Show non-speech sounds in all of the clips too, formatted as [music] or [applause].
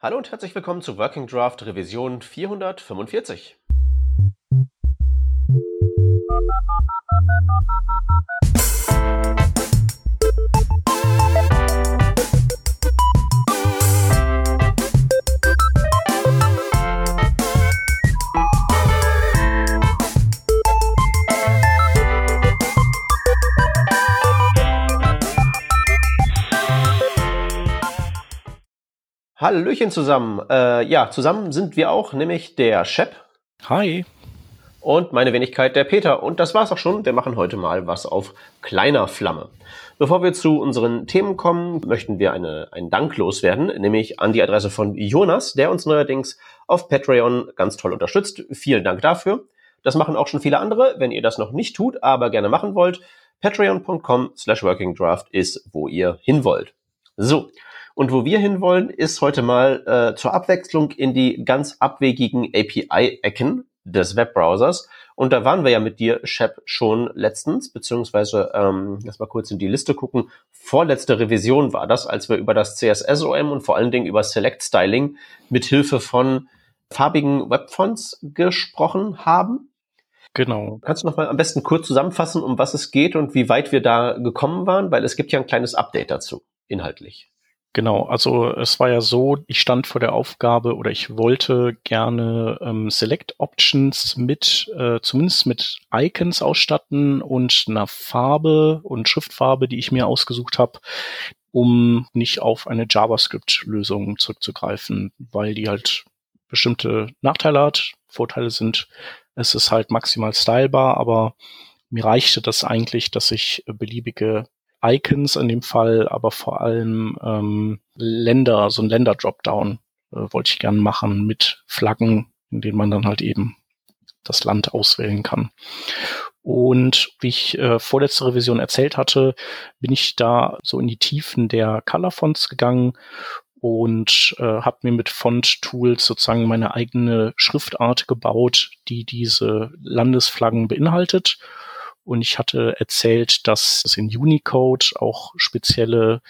Hallo und herzlich willkommen zu Working Draft Revision 445. Hallöchen zusammen. Äh, ja, zusammen sind wir auch, nämlich der Shep. Hi. Und meine Wenigkeit, der Peter. Und das war's auch schon. Wir machen heute mal was auf kleiner Flamme. Bevor wir zu unseren Themen kommen, möchten wir eine, einen Dank loswerden, nämlich an die Adresse von Jonas, der uns neuerdings auf Patreon ganz toll unterstützt. Vielen Dank dafür. Das machen auch schon viele andere. Wenn ihr das noch nicht tut, aber gerne machen wollt, patreon.com slash workingdraft ist, wo ihr hin wollt. So, und wo wir hinwollen, ist heute mal äh, zur Abwechslung in die ganz abwegigen API-Ecken des Webbrowsers. Und da waren wir ja mit dir, Shep, schon letztens, beziehungsweise, ähm, lass mal kurz in die Liste gucken, vorletzte Revision war das, als wir über das CSS-OM und vor allen Dingen über Select Styling mit Hilfe von farbigen Webfonts gesprochen haben. Genau. Kannst du noch mal am besten kurz zusammenfassen, um was es geht und wie weit wir da gekommen waren? Weil es gibt ja ein kleines Update dazu, inhaltlich. Genau, also es war ja so, ich stand vor der Aufgabe oder ich wollte gerne ähm, Select Options mit, äh, zumindest mit Icons ausstatten und einer Farbe und Schriftfarbe, die ich mir ausgesucht habe, um nicht auf eine JavaScript-Lösung zurückzugreifen, weil die halt bestimmte Nachteile hat. Vorteile sind, es ist halt maximal stylbar, aber mir reichte das eigentlich, dass ich beliebige Icons in dem Fall, aber vor allem ähm, Länder, so ein Länder-Dropdown äh, wollte ich gern machen mit Flaggen, in denen man dann halt eben das Land auswählen kann. Und wie ich äh, vorletzte Revision erzählt hatte, bin ich da so in die Tiefen der Color Fonts gegangen und äh, habe mir mit Font Tools sozusagen meine eigene Schriftart gebaut, die diese Landesflaggen beinhaltet und ich hatte erzählt, dass es in Unicode auch spezielle,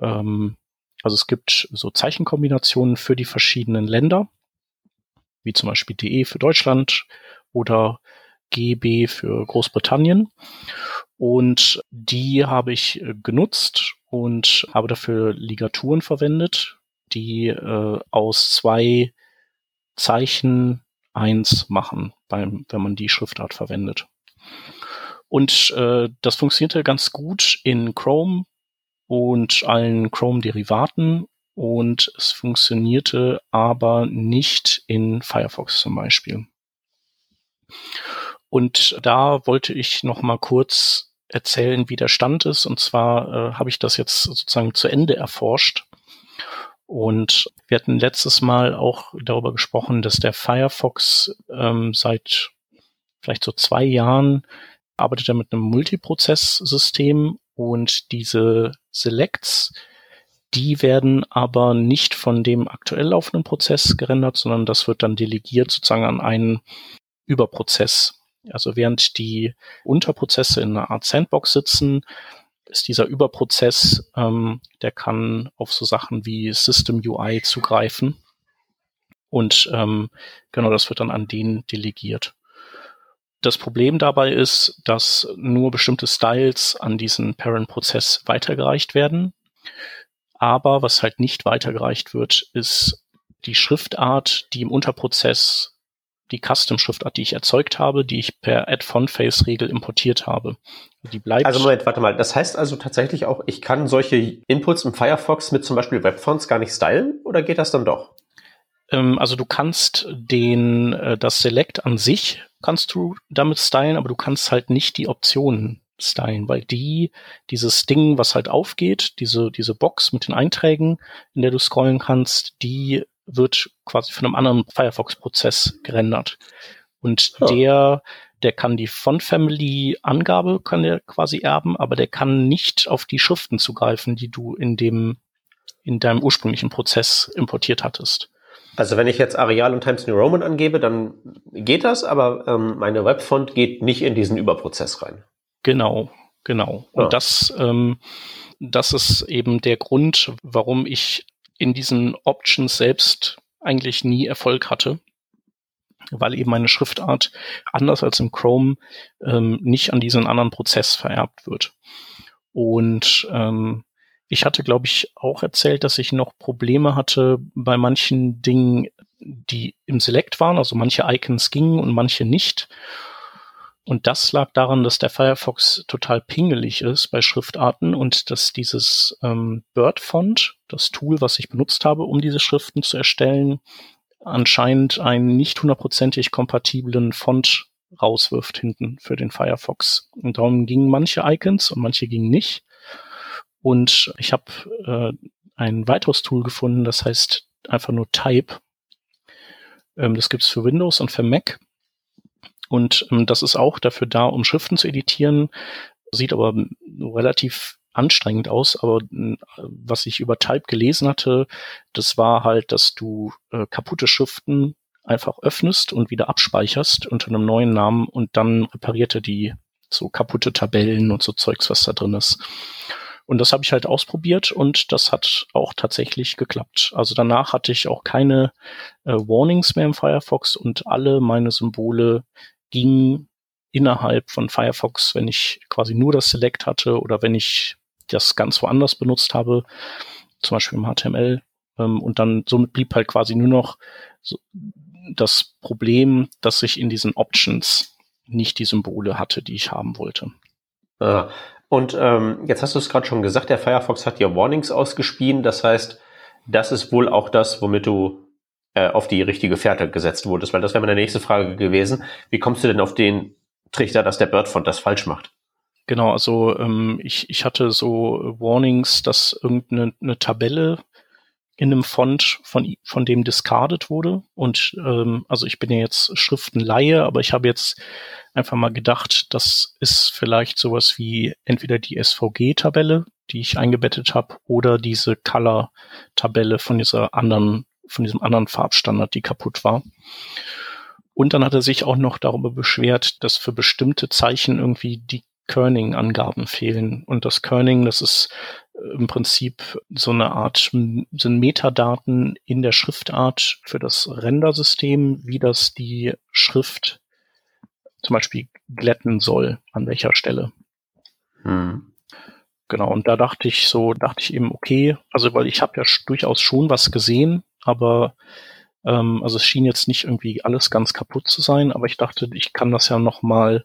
ähm, also es gibt so Zeichenkombinationen für die verschiedenen Länder, wie zum Beispiel DE für Deutschland oder GB für Großbritannien. Und die habe ich äh, genutzt und habe dafür Ligaturen verwendet, die äh, aus zwei Zeichen eins machen, beim, wenn man die Schriftart verwendet. Und äh, das funktionierte ganz gut in Chrome und allen Chrome-Derivaten und es funktionierte aber nicht in Firefox zum Beispiel. Und da wollte ich noch mal kurz erzählen, wie der Stand ist. Und zwar äh, habe ich das jetzt sozusagen zu Ende erforscht. Und wir hatten letztes Mal auch darüber gesprochen, dass der Firefox ähm, seit vielleicht so zwei Jahren arbeitet er mit einem Multiprozess-System und diese Selects, die werden aber nicht von dem aktuell laufenden Prozess gerendert, sondern das wird dann delegiert sozusagen an einen Überprozess. Also während die Unterprozesse in einer Art Sandbox sitzen, ist dieser Überprozess, ähm, der kann auf so Sachen wie System UI zugreifen. Und ähm, genau das wird dann an den delegiert. Das Problem dabei ist, dass nur bestimmte Styles an diesen Parent-Prozess weitergereicht werden. Aber was halt nicht weitergereicht wird, ist die Schriftart, die im Unterprozess die Custom-Schriftart, die ich erzeugt habe, die ich per Add-Font-Face-Regel importiert habe. Die bleibt. Also Moment, warte mal. Das heißt also tatsächlich auch, ich kann solche Inputs im Firefox mit zum Beispiel Webfonts gar nicht stylen oder geht das dann doch? Ähm, also du kannst den, äh, das Select an sich kannst du damit stylen, aber du kannst halt nicht die Optionen stylen, weil die, dieses Ding, was halt aufgeht, diese, diese Box mit den Einträgen, in der du scrollen kannst, die wird quasi von einem anderen Firefox-Prozess gerendert. Und ja. der, der kann die Font-Family-Angabe kann der quasi erben, aber der kann nicht auf die Schriften zugreifen, die du in dem, in deinem ursprünglichen Prozess importiert hattest. Also wenn ich jetzt Areal und Times New Roman angebe, dann geht das, aber ähm, meine Webfont geht nicht in diesen Überprozess rein. Genau, genau. Und ja. das, ähm, das ist eben der Grund, warum ich in diesen Options selbst eigentlich nie Erfolg hatte, weil eben meine Schriftart anders als im Chrome ähm, nicht an diesen anderen Prozess vererbt wird. Und ähm, ich hatte, glaube ich, auch erzählt, dass ich noch Probleme hatte bei manchen Dingen, die im Select waren. Also manche Icons gingen und manche nicht. Und das lag daran, dass der Firefox total pingelig ist bei Schriftarten und dass dieses ähm, Bird-Font, das Tool, was ich benutzt habe, um diese Schriften zu erstellen, anscheinend einen nicht hundertprozentig kompatiblen Font rauswirft hinten für den Firefox. Und darum gingen manche Icons und manche gingen nicht. Und ich habe äh, ein weiteres Tool gefunden, das heißt einfach nur Type. Ähm, das gibt's für Windows und für Mac. Und ähm, das ist auch dafür da, um Schriften zu editieren, sieht aber relativ anstrengend aus, aber äh, was ich über Type gelesen hatte, das war halt, dass du äh, kaputte Schriften einfach öffnest und wieder abspeicherst unter einem neuen Namen und dann repariert er die so kaputte Tabellen und so Zeugs, was da drin ist. Und das habe ich halt ausprobiert und das hat auch tatsächlich geklappt. Also danach hatte ich auch keine äh, Warnings mehr im Firefox und alle meine Symbole ging innerhalb von Firefox, wenn ich quasi nur das Select hatte oder wenn ich das ganz woanders benutzt habe, zum Beispiel im HTML. Ähm, und dann somit blieb halt quasi nur noch so das Problem, dass ich in diesen Options nicht die Symbole hatte, die ich haben wollte. Ah. Und ähm, jetzt hast du es gerade schon gesagt, der Firefox hat dir Warnings ausgespielt. Das heißt, das ist wohl auch das, womit du äh, auf die richtige Fährte gesetzt wurdest, weil das wäre meine nächste Frage gewesen. Wie kommst du denn auf den Trichter, dass der Birdfont das falsch macht? Genau, also ähm, ich, ich hatte so Warnings, dass irgendeine eine Tabelle in einem Font von, von dem discarded wurde. Und ähm, also ich bin ja jetzt Schriftenleihe, aber ich habe jetzt einfach mal gedacht, das ist vielleicht sowas wie entweder die SVG-Tabelle, die ich eingebettet habe, oder diese Color-Tabelle von dieser anderen von diesem anderen Farbstandard, die kaputt war. Und dann hat er sich auch noch darüber beschwert, dass für bestimmte Zeichen irgendwie die Kerning-Angaben fehlen. Und das Kerning, das ist äh, im Prinzip so eine Art, sind Metadaten in der Schriftart für das Rendersystem, wie das die Schrift zum Beispiel glätten soll, an welcher Stelle. Hm. Genau, und da dachte ich so, dachte ich eben, okay, also weil ich habe ja durchaus schon was gesehen, aber ähm, also es schien jetzt nicht irgendwie alles ganz kaputt zu sein, aber ich dachte, ich kann das ja nochmal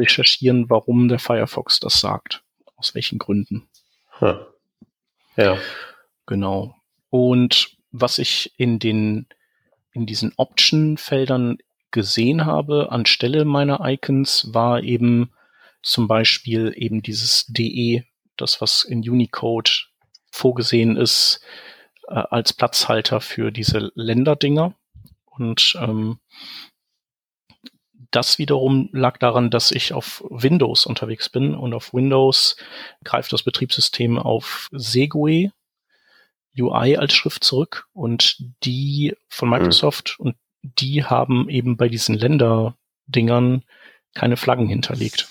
recherchieren, warum der Firefox das sagt. Aus welchen Gründen. Hm. Ja. Genau. Und was ich in den, in diesen Option-Feldern gesehen habe anstelle meiner Icons war eben zum Beispiel eben dieses DE, das was in Unicode vorgesehen ist, äh, als Platzhalter für diese Länderdinger. Und ähm, das wiederum lag daran, dass ich auf Windows unterwegs bin und auf Windows greift das Betriebssystem auf Segue UI als Schrift zurück und die von hm. Microsoft mhm. und die haben eben bei diesen Länderdingern keine Flaggen hinterlegt.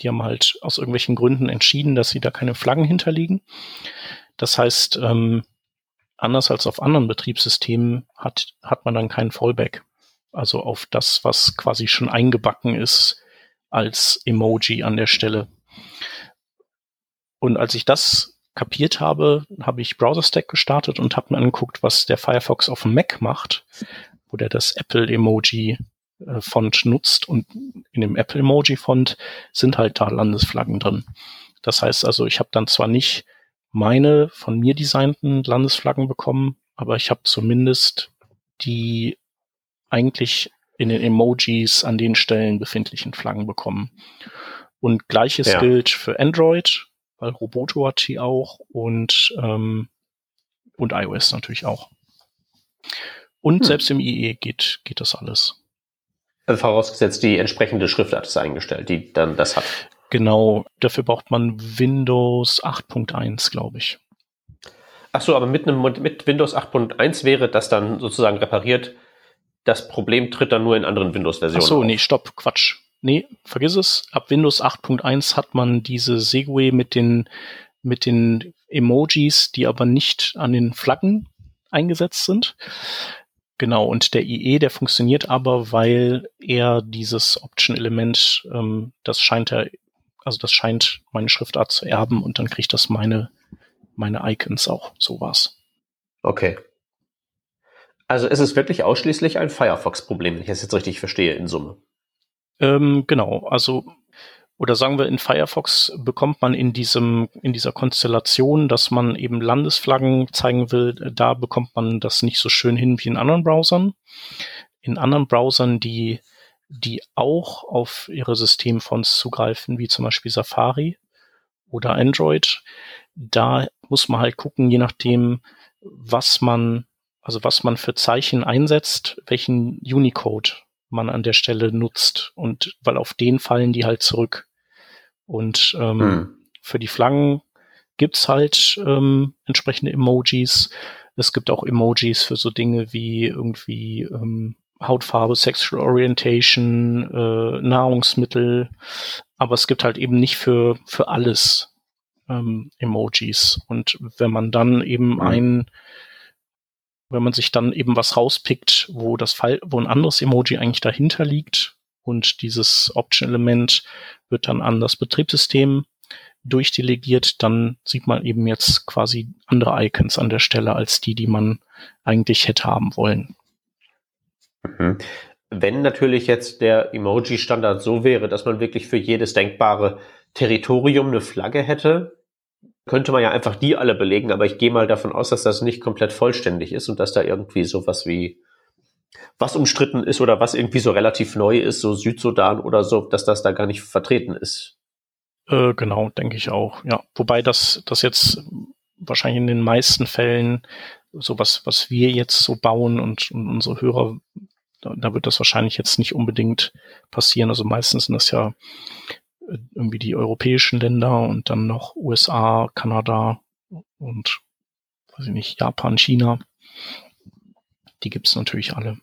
Die haben halt aus irgendwelchen Gründen entschieden, dass sie da keine Flaggen hinterlegen. Das heißt, ähm, anders als auf anderen Betriebssystemen hat, hat man dann keinen Fallback. Also auf das, was quasi schon eingebacken ist als Emoji an der Stelle. Und als ich das kapiert habe, habe ich Browser Stack gestartet und habe mir angeguckt, was der Firefox auf dem Mac macht, wo der das Apple Emoji äh, Font nutzt und in dem Apple Emoji Font sind halt da Landesflaggen drin. Das heißt also, ich habe dann zwar nicht meine von mir designten Landesflaggen bekommen, aber ich habe zumindest die eigentlich in den Emojis an den Stellen befindlichen Flaggen bekommen. Und gleiches ja. gilt für Android, weil Roboto hat die auch und, ähm, und iOS natürlich auch. Und hm. selbst im IE geht, geht das alles. Also vorausgesetzt, die entsprechende Schriftart ist eingestellt, die dann das hat. Genau, dafür braucht man Windows 8.1, glaube ich. Ach so, aber mit, einem, mit Windows 8.1 wäre das dann sozusagen repariert. Das Problem tritt dann nur in anderen Windows-Versionen. Ach so, auf. nee, stopp, Quatsch. Nee, vergiss es. Ab Windows 8.1 hat man diese Segway mit den, mit den Emojis, die aber nicht an den Flaggen eingesetzt sind. Genau, und der IE, der funktioniert aber, weil er dieses Option-Element, ähm, das scheint er, also das scheint meine Schriftart zu erben und dann kriegt das meine, meine Icons auch. So war's. Okay. Also ist es wirklich ausschließlich ein Firefox-Problem, wenn ich das jetzt richtig verstehe in Summe. Ähm, genau, also oder sagen wir in Firefox bekommt man in diesem in dieser Konstellation, dass man eben Landesflaggen zeigen will, da bekommt man das nicht so schön hin wie in anderen Browsern. In anderen Browsern, die die auch auf ihre Systemfonts zugreifen, wie zum Beispiel Safari oder Android, da muss man halt gucken, je nachdem, was man also was man für Zeichen einsetzt, welchen Unicode man an der Stelle nutzt und weil auf den fallen die halt zurück. Und ähm, hm. für die Flaggen gibt's halt ähm, entsprechende Emojis. Es gibt auch Emojis für so Dinge wie irgendwie ähm, Hautfarbe, Sexual Orientation, äh, Nahrungsmittel. Aber es gibt halt eben nicht für, für alles ähm, Emojis. Und wenn man dann eben mhm. ein, wenn man sich dann eben was rauspickt, wo das Fall, wo ein anderes Emoji eigentlich dahinter liegt, und dieses Option-Element wird dann an das Betriebssystem durchdelegiert, dann sieht man eben jetzt quasi andere Icons an der Stelle als die, die man eigentlich hätte haben wollen. Mhm. Wenn natürlich jetzt der Emoji-Standard so wäre, dass man wirklich für jedes denkbare Territorium eine Flagge hätte, könnte man ja einfach die alle belegen, aber ich gehe mal davon aus, dass das nicht komplett vollständig ist und dass da irgendwie sowas wie was umstritten ist oder was irgendwie so relativ neu ist, so Südsudan oder so, dass das da gar nicht vertreten ist. Äh, genau, denke ich auch. Ja, wobei das, das jetzt wahrscheinlich in den meisten Fällen so was, was wir jetzt so bauen und, und unsere Hörer, da, da wird das wahrscheinlich jetzt nicht unbedingt passieren. Also meistens sind das ja irgendwie die europäischen Länder und dann noch USA, Kanada und weiß ich nicht, Japan, China. Die gibt's natürlich alle.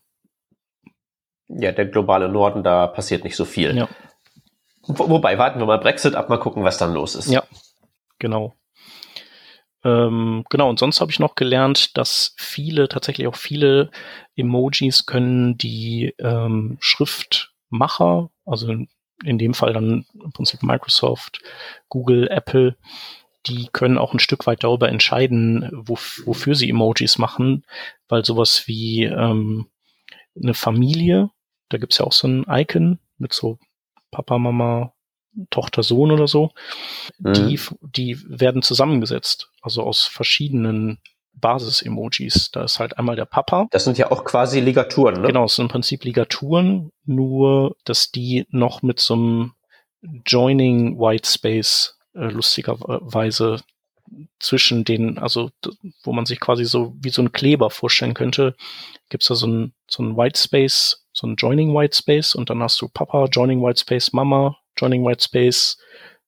Ja, der globale Norden, da passiert nicht so viel. Ja. Wo, wobei, warten wir mal Brexit ab, mal gucken, was dann los ist. Ja, genau. Ähm, genau, und sonst habe ich noch gelernt, dass viele, tatsächlich auch viele Emojis können die ähm, Schriftmacher, also in, dem Fall dann im Prinzip Microsoft, Google, Apple, die können auch ein Stück weit darüber entscheiden, wof wofür sie Emojis machen, weil sowas wie ähm, eine Familie da gibt's ja auch so ein Icon mit so Papa, Mama, Tochter, Sohn oder so. Mhm. Die, die werden zusammengesetzt, also aus verschiedenen Basis-Emojis. Da ist halt einmal der Papa. Das sind ja auch quasi Ligaturen, ne? Genau, es sind im Prinzip Ligaturen, nur dass die noch mit so einem Joining White Space äh, lustigerweise zwischen den, also wo man sich quasi so wie so ein Kleber vorstellen könnte, gibt's da so ein, so ein White Space so ein Joining White Space und dann hast du Papa, Joining White Space, Mama, Joining White Space,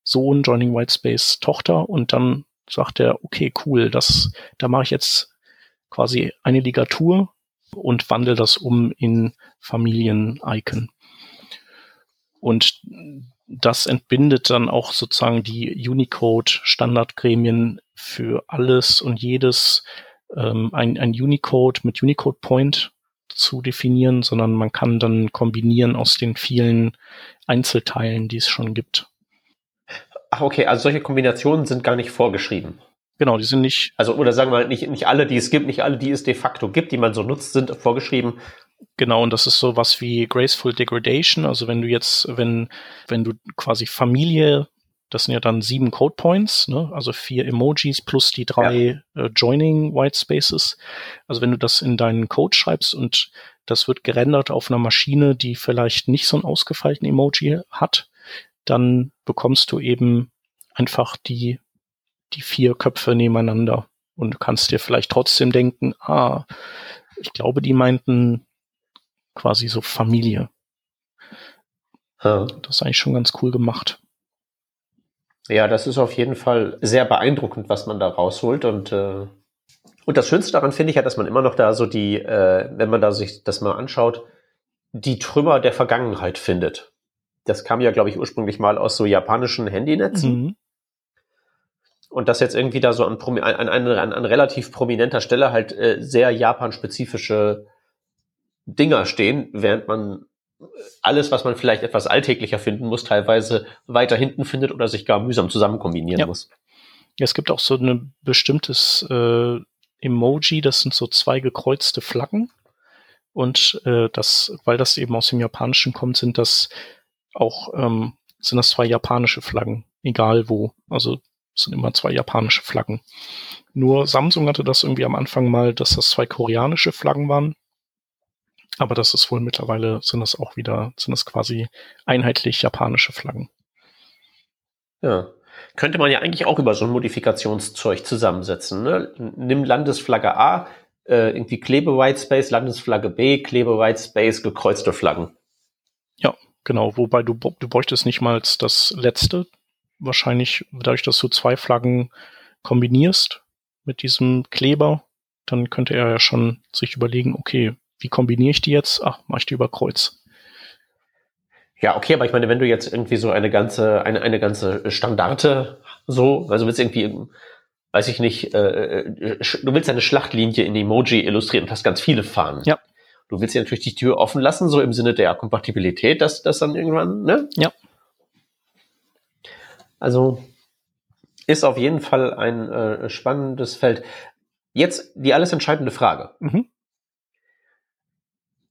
Sohn, Joining White Space, Tochter und dann sagt er, okay, cool, das, da mache ich jetzt quasi eine Ligatur und wandle das um in Familien-Icon. Und das entbindet dann auch sozusagen die Unicode-Standardgremien für alles und jedes. Ähm, ein, ein Unicode mit Unicode Point zu definieren, sondern man kann dann kombinieren aus den vielen Einzelteilen, die es schon gibt. Ach, okay, also solche Kombinationen sind gar nicht vorgeschrieben. Genau, die sind nicht. Also, oder sagen wir nicht, nicht alle, die es gibt, nicht alle, die es de facto gibt, die man so nutzt, sind vorgeschrieben. Genau, und das ist so was wie Graceful Degradation. Also wenn du jetzt, wenn, wenn du quasi Familie das sind ja dann sieben Code Points, ne? also vier Emojis plus die drei ja. äh, Joining White Spaces. Also wenn du das in deinen Code schreibst und das wird gerendert auf einer Maschine, die vielleicht nicht so ein ausgefeilten Emoji hat, dann bekommst du eben einfach die, die vier Köpfe nebeneinander und kannst dir vielleicht trotzdem denken, ah, ich glaube, die meinten quasi so Familie. Ja. Das ist eigentlich schon ganz cool gemacht. Ja, das ist auf jeden Fall sehr beeindruckend, was man da rausholt und äh, und das Schönste daran finde ich ja, dass man immer noch da so die, äh, wenn man da sich das mal anschaut, die Trümmer der Vergangenheit findet. Das kam ja, glaube ich, ursprünglich mal aus so japanischen Handynetzen. Mhm. und dass jetzt irgendwie da so an, an, an, an, relativ prominenter Stelle halt äh, sehr Japan-spezifische Dinger stehen, während man alles, was man vielleicht etwas alltäglicher finden muss, teilweise weiter hinten findet oder sich gar mühsam zusammen kombinieren ja. muss. Ja, es gibt auch so ein bestimmtes äh, Emoji, das sind so zwei gekreuzte Flaggen. Und äh, das, weil das eben aus dem Japanischen kommt, sind das auch ähm, sind das zwei japanische Flaggen, egal wo. Also sind immer zwei japanische Flaggen. Nur Samsung hatte das irgendwie am Anfang mal, dass das zwei koreanische Flaggen waren. Aber das ist wohl mittlerweile, sind das auch wieder, sind das quasi einheitlich japanische Flaggen. Ja. Könnte man ja eigentlich auch über so ein Modifikationszeug zusammensetzen. Ne? Nimm Landesflagge A, äh, irgendwie Klebe Whitespace, Landesflagge B, Klebe Whitespace, gekreuzte Flaggen. Genau. Wobei du, du bräuchtest nicht mal das letzte. Wahrscheinlich, dadurch, dass du zwei Flaggen kombinierst mit diesem Kleber, dann könnte er ja schon sich überlegen, okay, wie kombiniere ich die jetzt? Ach, mache ich die über Kreuz. Ja, okay, aber ich meine, wenn du jetzt irgendwie so eine ganze, eine, eine ganze Standarte so, also willst irgendwie, weiß ich nicht, äh, äh du willst eine Schlachtlinie in Emoji illustrieren und hast ganz viele Fahnen. Ja. Du willst ja natürlich die Tür offen lassen, so im Sinne der Kompatibilität, dass das dann irgendwann, ne? Ja. Also ist auf jeden Fall ein äh, spannendes Feld. Jetzt die alles entscheidende Frage. Mhm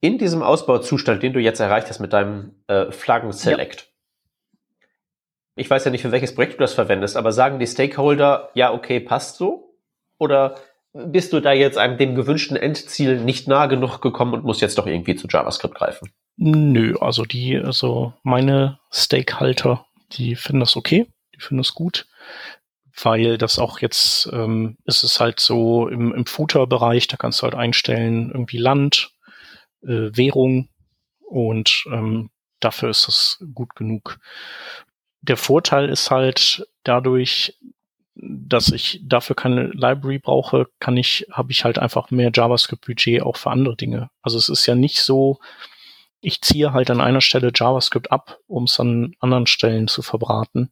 in diesem Ausbauzustand, den du jetzt erreicht hast mit deinem äh, Flaggen-Select, ja. ich weiß ja nicht, für welches Projekt du das verwendest, aber sagen die Stakeholder, ja, okay, passt so? Oder bist du da jetzt einem dem gewünschten Endziel nicht nah genug gekommen und musst jetzt doch irgendwie zu JavaScript greifen? Nö, also die, also meine Stakeholder, die finden das okay, die finden das gut, weil das auch jetzt ähm, ist es halt so im, im Footer-Bereich, da kannst du halt einstellen, irgendwie Land, äh, Währung und ähm, dafür ist es gut genug. Der Vorteil ist halt dadurch, dass ich dafür keine Library brauche, kann ich, habe ich halt einfach mehr JavaScript-Budget auch für andere Dinge. Also es ist ja nicht so, ich ziehe halt an einer Stelle JavaScript ab, um es an anderen Stellen zu verbraten.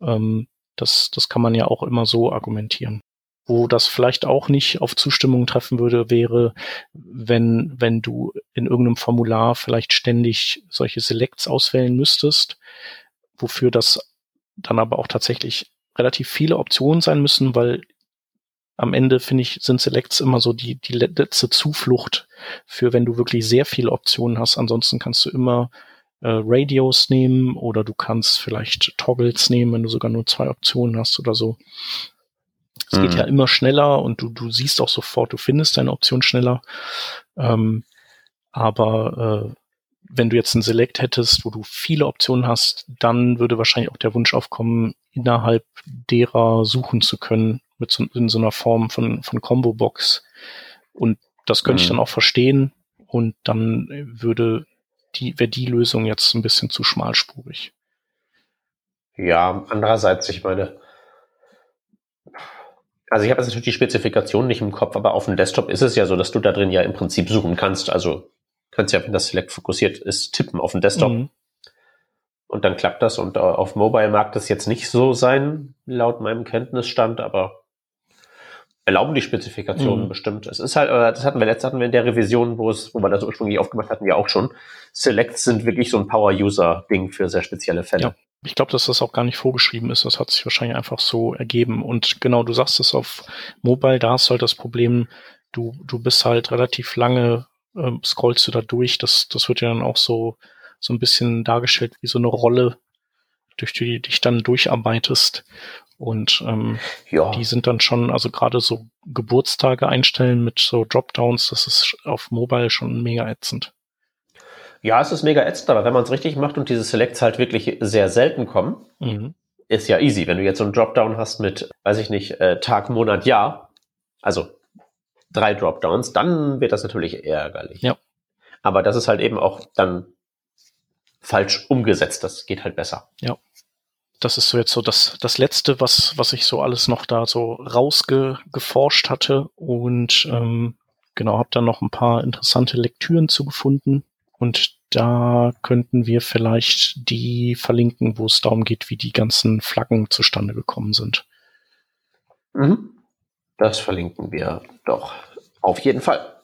Ähm, das, das kann man ja auch immer so argumentieren. Wo das vielleicht auch nicht auf Zustimmung treffen würde, wäre, wenn, wenn du in irgendeinem Formular vielleicht ständig solche Selects auswählen müsstest, wofür das dann aber auch tatsächlich relativ viele Optionen sein müssen, weil am Ende finde ich, sind Selects immer so die, die letzte Zuflucht für, wenn du wirklich sehr viele Optionen hast. Ansonsten kannst du immer äh, Radios nehmen oder du kannst vielleicht Toggles nehmen, wenn du sogar nur zwei Optionen hast oder so. Es mhm. geht ja immer schneller und du, du siehst auch sofort, du findest deine Option schneller. Ähm, aber äh, wenn du jetzt ein Select hättest, wo du viele Optionen hast, dann würde wahrscheinlich auch der Wunsch aufkommen, innerhalb derer suchen zu können, mit so, in so einer Form von, von Combo-Box. Und das könnte mhm. ich dann auch verstehen. Und dann würde die, wäre die Lösung jetzt ein bisschen zu schmalspurig. Ja, andererseits, ich meine, also ich habe jetzt natürlich die Spezifikation nicht im Kopf, aber auf dem Desktop ist es ja so, dass du da drin ja im Prinzip suchen kannst. Also kannst ja, wenn das Select fokussiert ist, tippen auf dem Desktop. Mhm. Und dann klappt das. Und auf Mobile mag das jetzt nicht so sein, laut meinem Kenntnisstand, aber erlauben die Spezifikationen mhm. bestimmt. Es ist halt, das hatten wir letztes hatten wir in der Revision, wo es, wo wir das ursprünglich aufgemacht hatten, ja auch schon. Selects sind wirklich so ein Power-User-Ding für sehr spezielle Fälle. Ja. Ich glaube, dass das auch gar nicht vorgeschrieben ist. Das hat sich wahrscheinlich einfach so ergeben. Und genau, du sagst es auf Mobile, da hast du halt das Problem, du, du bist halt relativ lange, ähm, scrollst du da durch. Das, das wird ja dann auch so, so ein bisschen dargestellt wie so eine Rolle, durch die du dich dann durcharbeitest. Und ähm, ja. die sind dann schon, also gerade so Geburtstage einstellen mit so Dropdowns, das ist auf Mobile schon mega ätzend. Ja, es ist mega ätzend, aber wenn man es richtig macht und diese Selects halt wirklich sehr selten kommen, mhm. ist ja easy. Wenn du jetzt so einen Dropdown hast mit, weiß ich nicht, äh, Tag, Monat, Jahr, also drei Dropdowns, dann wird das natürlich ärgerlich. Ja. Aber das ist halt eben auch dann falsch umgesetzt. Das geht halt besser. Ja. Das ist so jetzt so das, das Letzte, was, was ich so alles noch da so rausgeforscht hatte und ähm, genau, habe dann noch ein paar interessante Lektüren zugefunden. Und da könnten wir vielleicht die verlinken, wo es darum geht, wie die ganzen Flaggen zustande gekommen sind. Mhm. Das verlinken wir doch auf jeden Fall.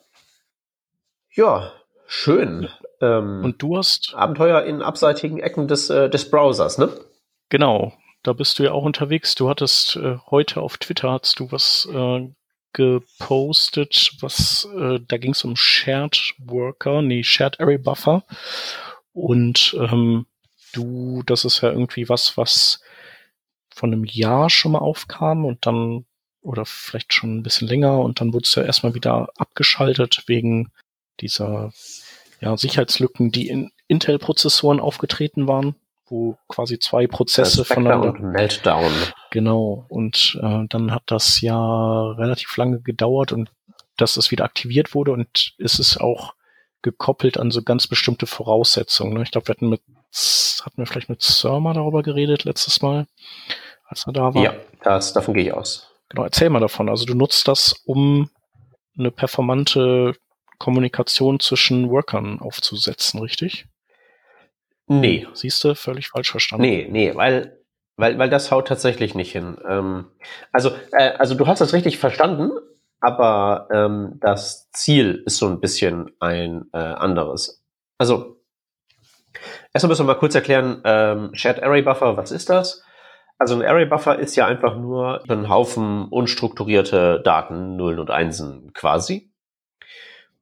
Ja, schön. Ähm, Und du hast Abenteuer in abseitigen Ecken des, äh, des Browsers, ne? Genau, da bist du ja auch unterwegs. Du hattest äh, heute auf Twitter hast du was äh, gepostet, was äh, da ging es um Shared Worker, nee, Shared Array Buffer. Und ähm, du, das ist ja irgendwie was, was von einem Jahr schon mal aufkam und dann, oder vielleicht schon ein bisschen länger, und dann wurde es ja erstmal wieder abgeschaltet wegen dieser ja, Sicherheitslücken, die in Intel-Prozessoren aufgetreten waren wo quasi zwei Prozesse voneinander. Und Meltdown. Genau. Und äh, dann hat das ja relativ lange gedauert und dass es wieder aktiviert wurde und ist es auch gekoppelt an so ganz bestimmte Voraussetzungen. Ne? Ich glaube, wir hatten mit hatten wir vielleicht mit Surma darüber geredet letztes Mal, als er da war. Ja, das, davon gehe ich aus. Genau, erzähl mal davon. Also du nutzt das, um eine performante Kommunikation zwischen Workern aufzusetzen, richtig? Nee. Siehst du, völlig falsch verstanden. Nee, nee, weil, weil, weil das haut tatsächlich nicht hin. Ähm, also, äh, also du hast das richtig verstanden, aber ähm, das Ziel ist so ein bisschen ein äh, anderes. Also, erstmal müssen wir mal kurz erklären, ähm, Shared Array Buffer, was ist das? Also ein Array Buffer ist ja einfach nur ein Haufen unstrukturierte Daten, Nullen und Einsen quasi.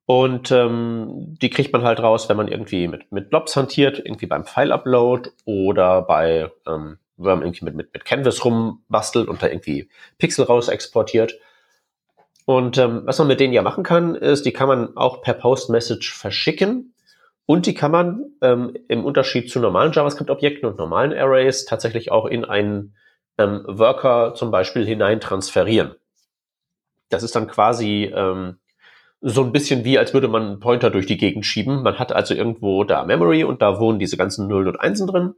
Und ähm, die kriegt man halt raus, wenn man irgendwie mit, mit Blobs hantiert, irgendwie beim File-Upload oder bei, ähm, wenn man irgendwie mit, mit, mit Canvas rumbastelt und da irgendwie Pixel raus exportiert. Und ähm, was man mit denen ja machen kann, ist, die kann man auch per Post-Message verschicken. Und die kann man ähm, im Unterschied zu normalen JavaScript-Objekten und normalen Arrays tatsächlich auch in einen ähm, Worker zum Beispiel hinein transferieren. Das ist dann quasi ähm, so ein bisschen wie, als würde man einen Pointer durch die Gegend schieben. Man hat also irgendwo da Memory und da wohnen diese ganzen Nullen und Einsen drin.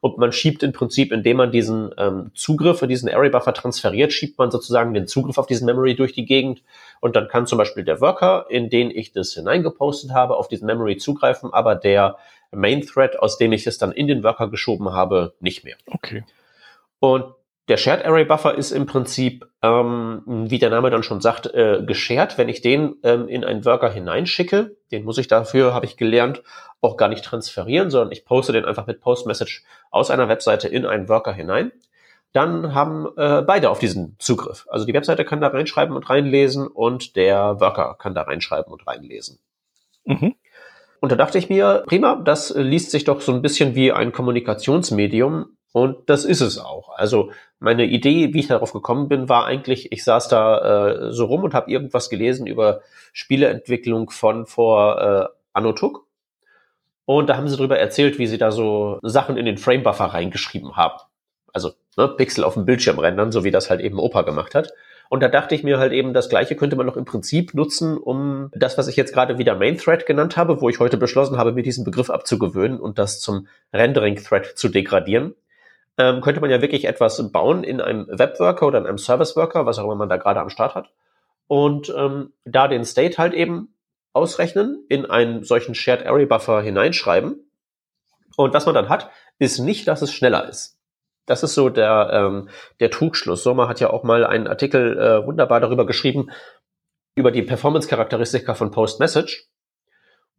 Und man schiebt im Prinzip, indem man diesen ähm, Zugriff für diesen Array Buffer transferiert, schiebt man sozusagen den Zugriff auf diesen Memory durch die Gegend. Und dann kann zum Beispiel der Worker, in den ich das hineingepostet habe, auf diesen Memory zugreifen, aber der Main Thread, aus dem ich es dann in den Worker geschoben habe, nicht mehr. Okay. Und der Shared Array Buffer ist im Prinzip, ähm, wie der Name dann schon sagt, äh, geshared. Wenn ich den ähm, in einen Worker hineinschicke, den muss ich dafür, habe ich gelernt, auch gar nicht transferieren, sondern ich poste den einfach mit Postmessage aus einer Webseite in einen Worker hinein. Dann haben äh, beide auf diesen Zugriff. Also die Webseite kann da reinschreiben und reinlesen und der Worker kann da reinschreiben und reinlesen. Mhm. Und da dachte ich mir, prima, das liest sich doch so ein bisschen wie ein Kommunikationsmedium und das ist es auch. Also meine Idee, wie ich darauf gekommen bin, war eigentlich, ich saß da äh, so rum und habe irgendwas gelesen über Spieleentwicklung von vor äh, Anotuk. Und da haben sie darüber erzählt, wie sie da so Sachen in den Framebuffer reingeschrieben haben. Also ne, Pixel auf dem Bildschirm rendern, so wie das halt eben Opa gemacht hat. Und da dachte ich mir halt eben, das gleiche könnte man noch im Prinzip nutzen, um das, was ich jetzt gerade wieder Main Thread genannt habe, wo ich heute beschlossen habe, mir diesen Begriff abzugewöhnen und das zum Rendering Thread zu degradieren ähm, könnte man ja wirklich etwas bauen in einem Webworker oder in einem Service Worker, was auch immer man da gerade am Start hat. Und ähm, da den State halt eben ausrechnen, in einen solchen Shared Array Buffer hineinschreiben. Und was man dann hat, ist nicht, dass es schneller ist. Das ist so der, ähm, der Trugschluss. Sommer hat ja auch mal einen Artikel äh, wunderbar darüber geschrieben, über die Performance-Charakteristika von Post-Message.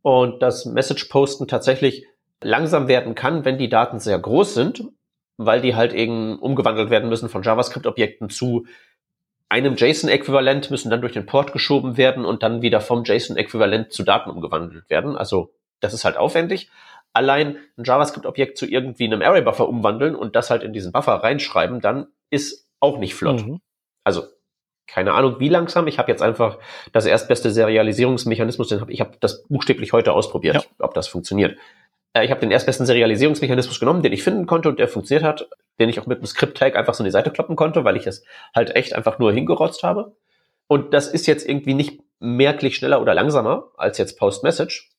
Und dass Message-Posten tatsächlich langsam werden kann, wenn die Daten sehr groß sind weil die halt eben umgewandelt werden müssen von JavaScript-Objekten zu einem JSON-Äquivalent, müssen dann durch den Port geschoben werden und dann wieder vom JSON-Äquivalent zu Daten umgewandelt werden. Also das ist halt aufwendig. Allein ein JavaScript-Objekt zu irgendwie einem Array-Buffer umwandeln und das halt in diesen Buffer reinschreiben, dann ist auch nicht flott. Mhm. Also keine Ahnung, wie langsam. Ich habe jetzt einfach das erstbeste Serialisierungsmechanismus, den hab, ich habe das buchstäblich heute ausprobiert, ja. ob das funktioniert. Äh, ich habe den erstbesten Serialisierungsmechanismus genommen, den ich finden konnte und der funktioniert hat, den ich auch mit einem Script-Tag einfach so in die Seite kloppen konnte, weil ich es halt echt einfach nur hingerotzt habe. Und das ist jetzt irgendwie nicht merklich schneller oder langsamer als jetzt Post-Message.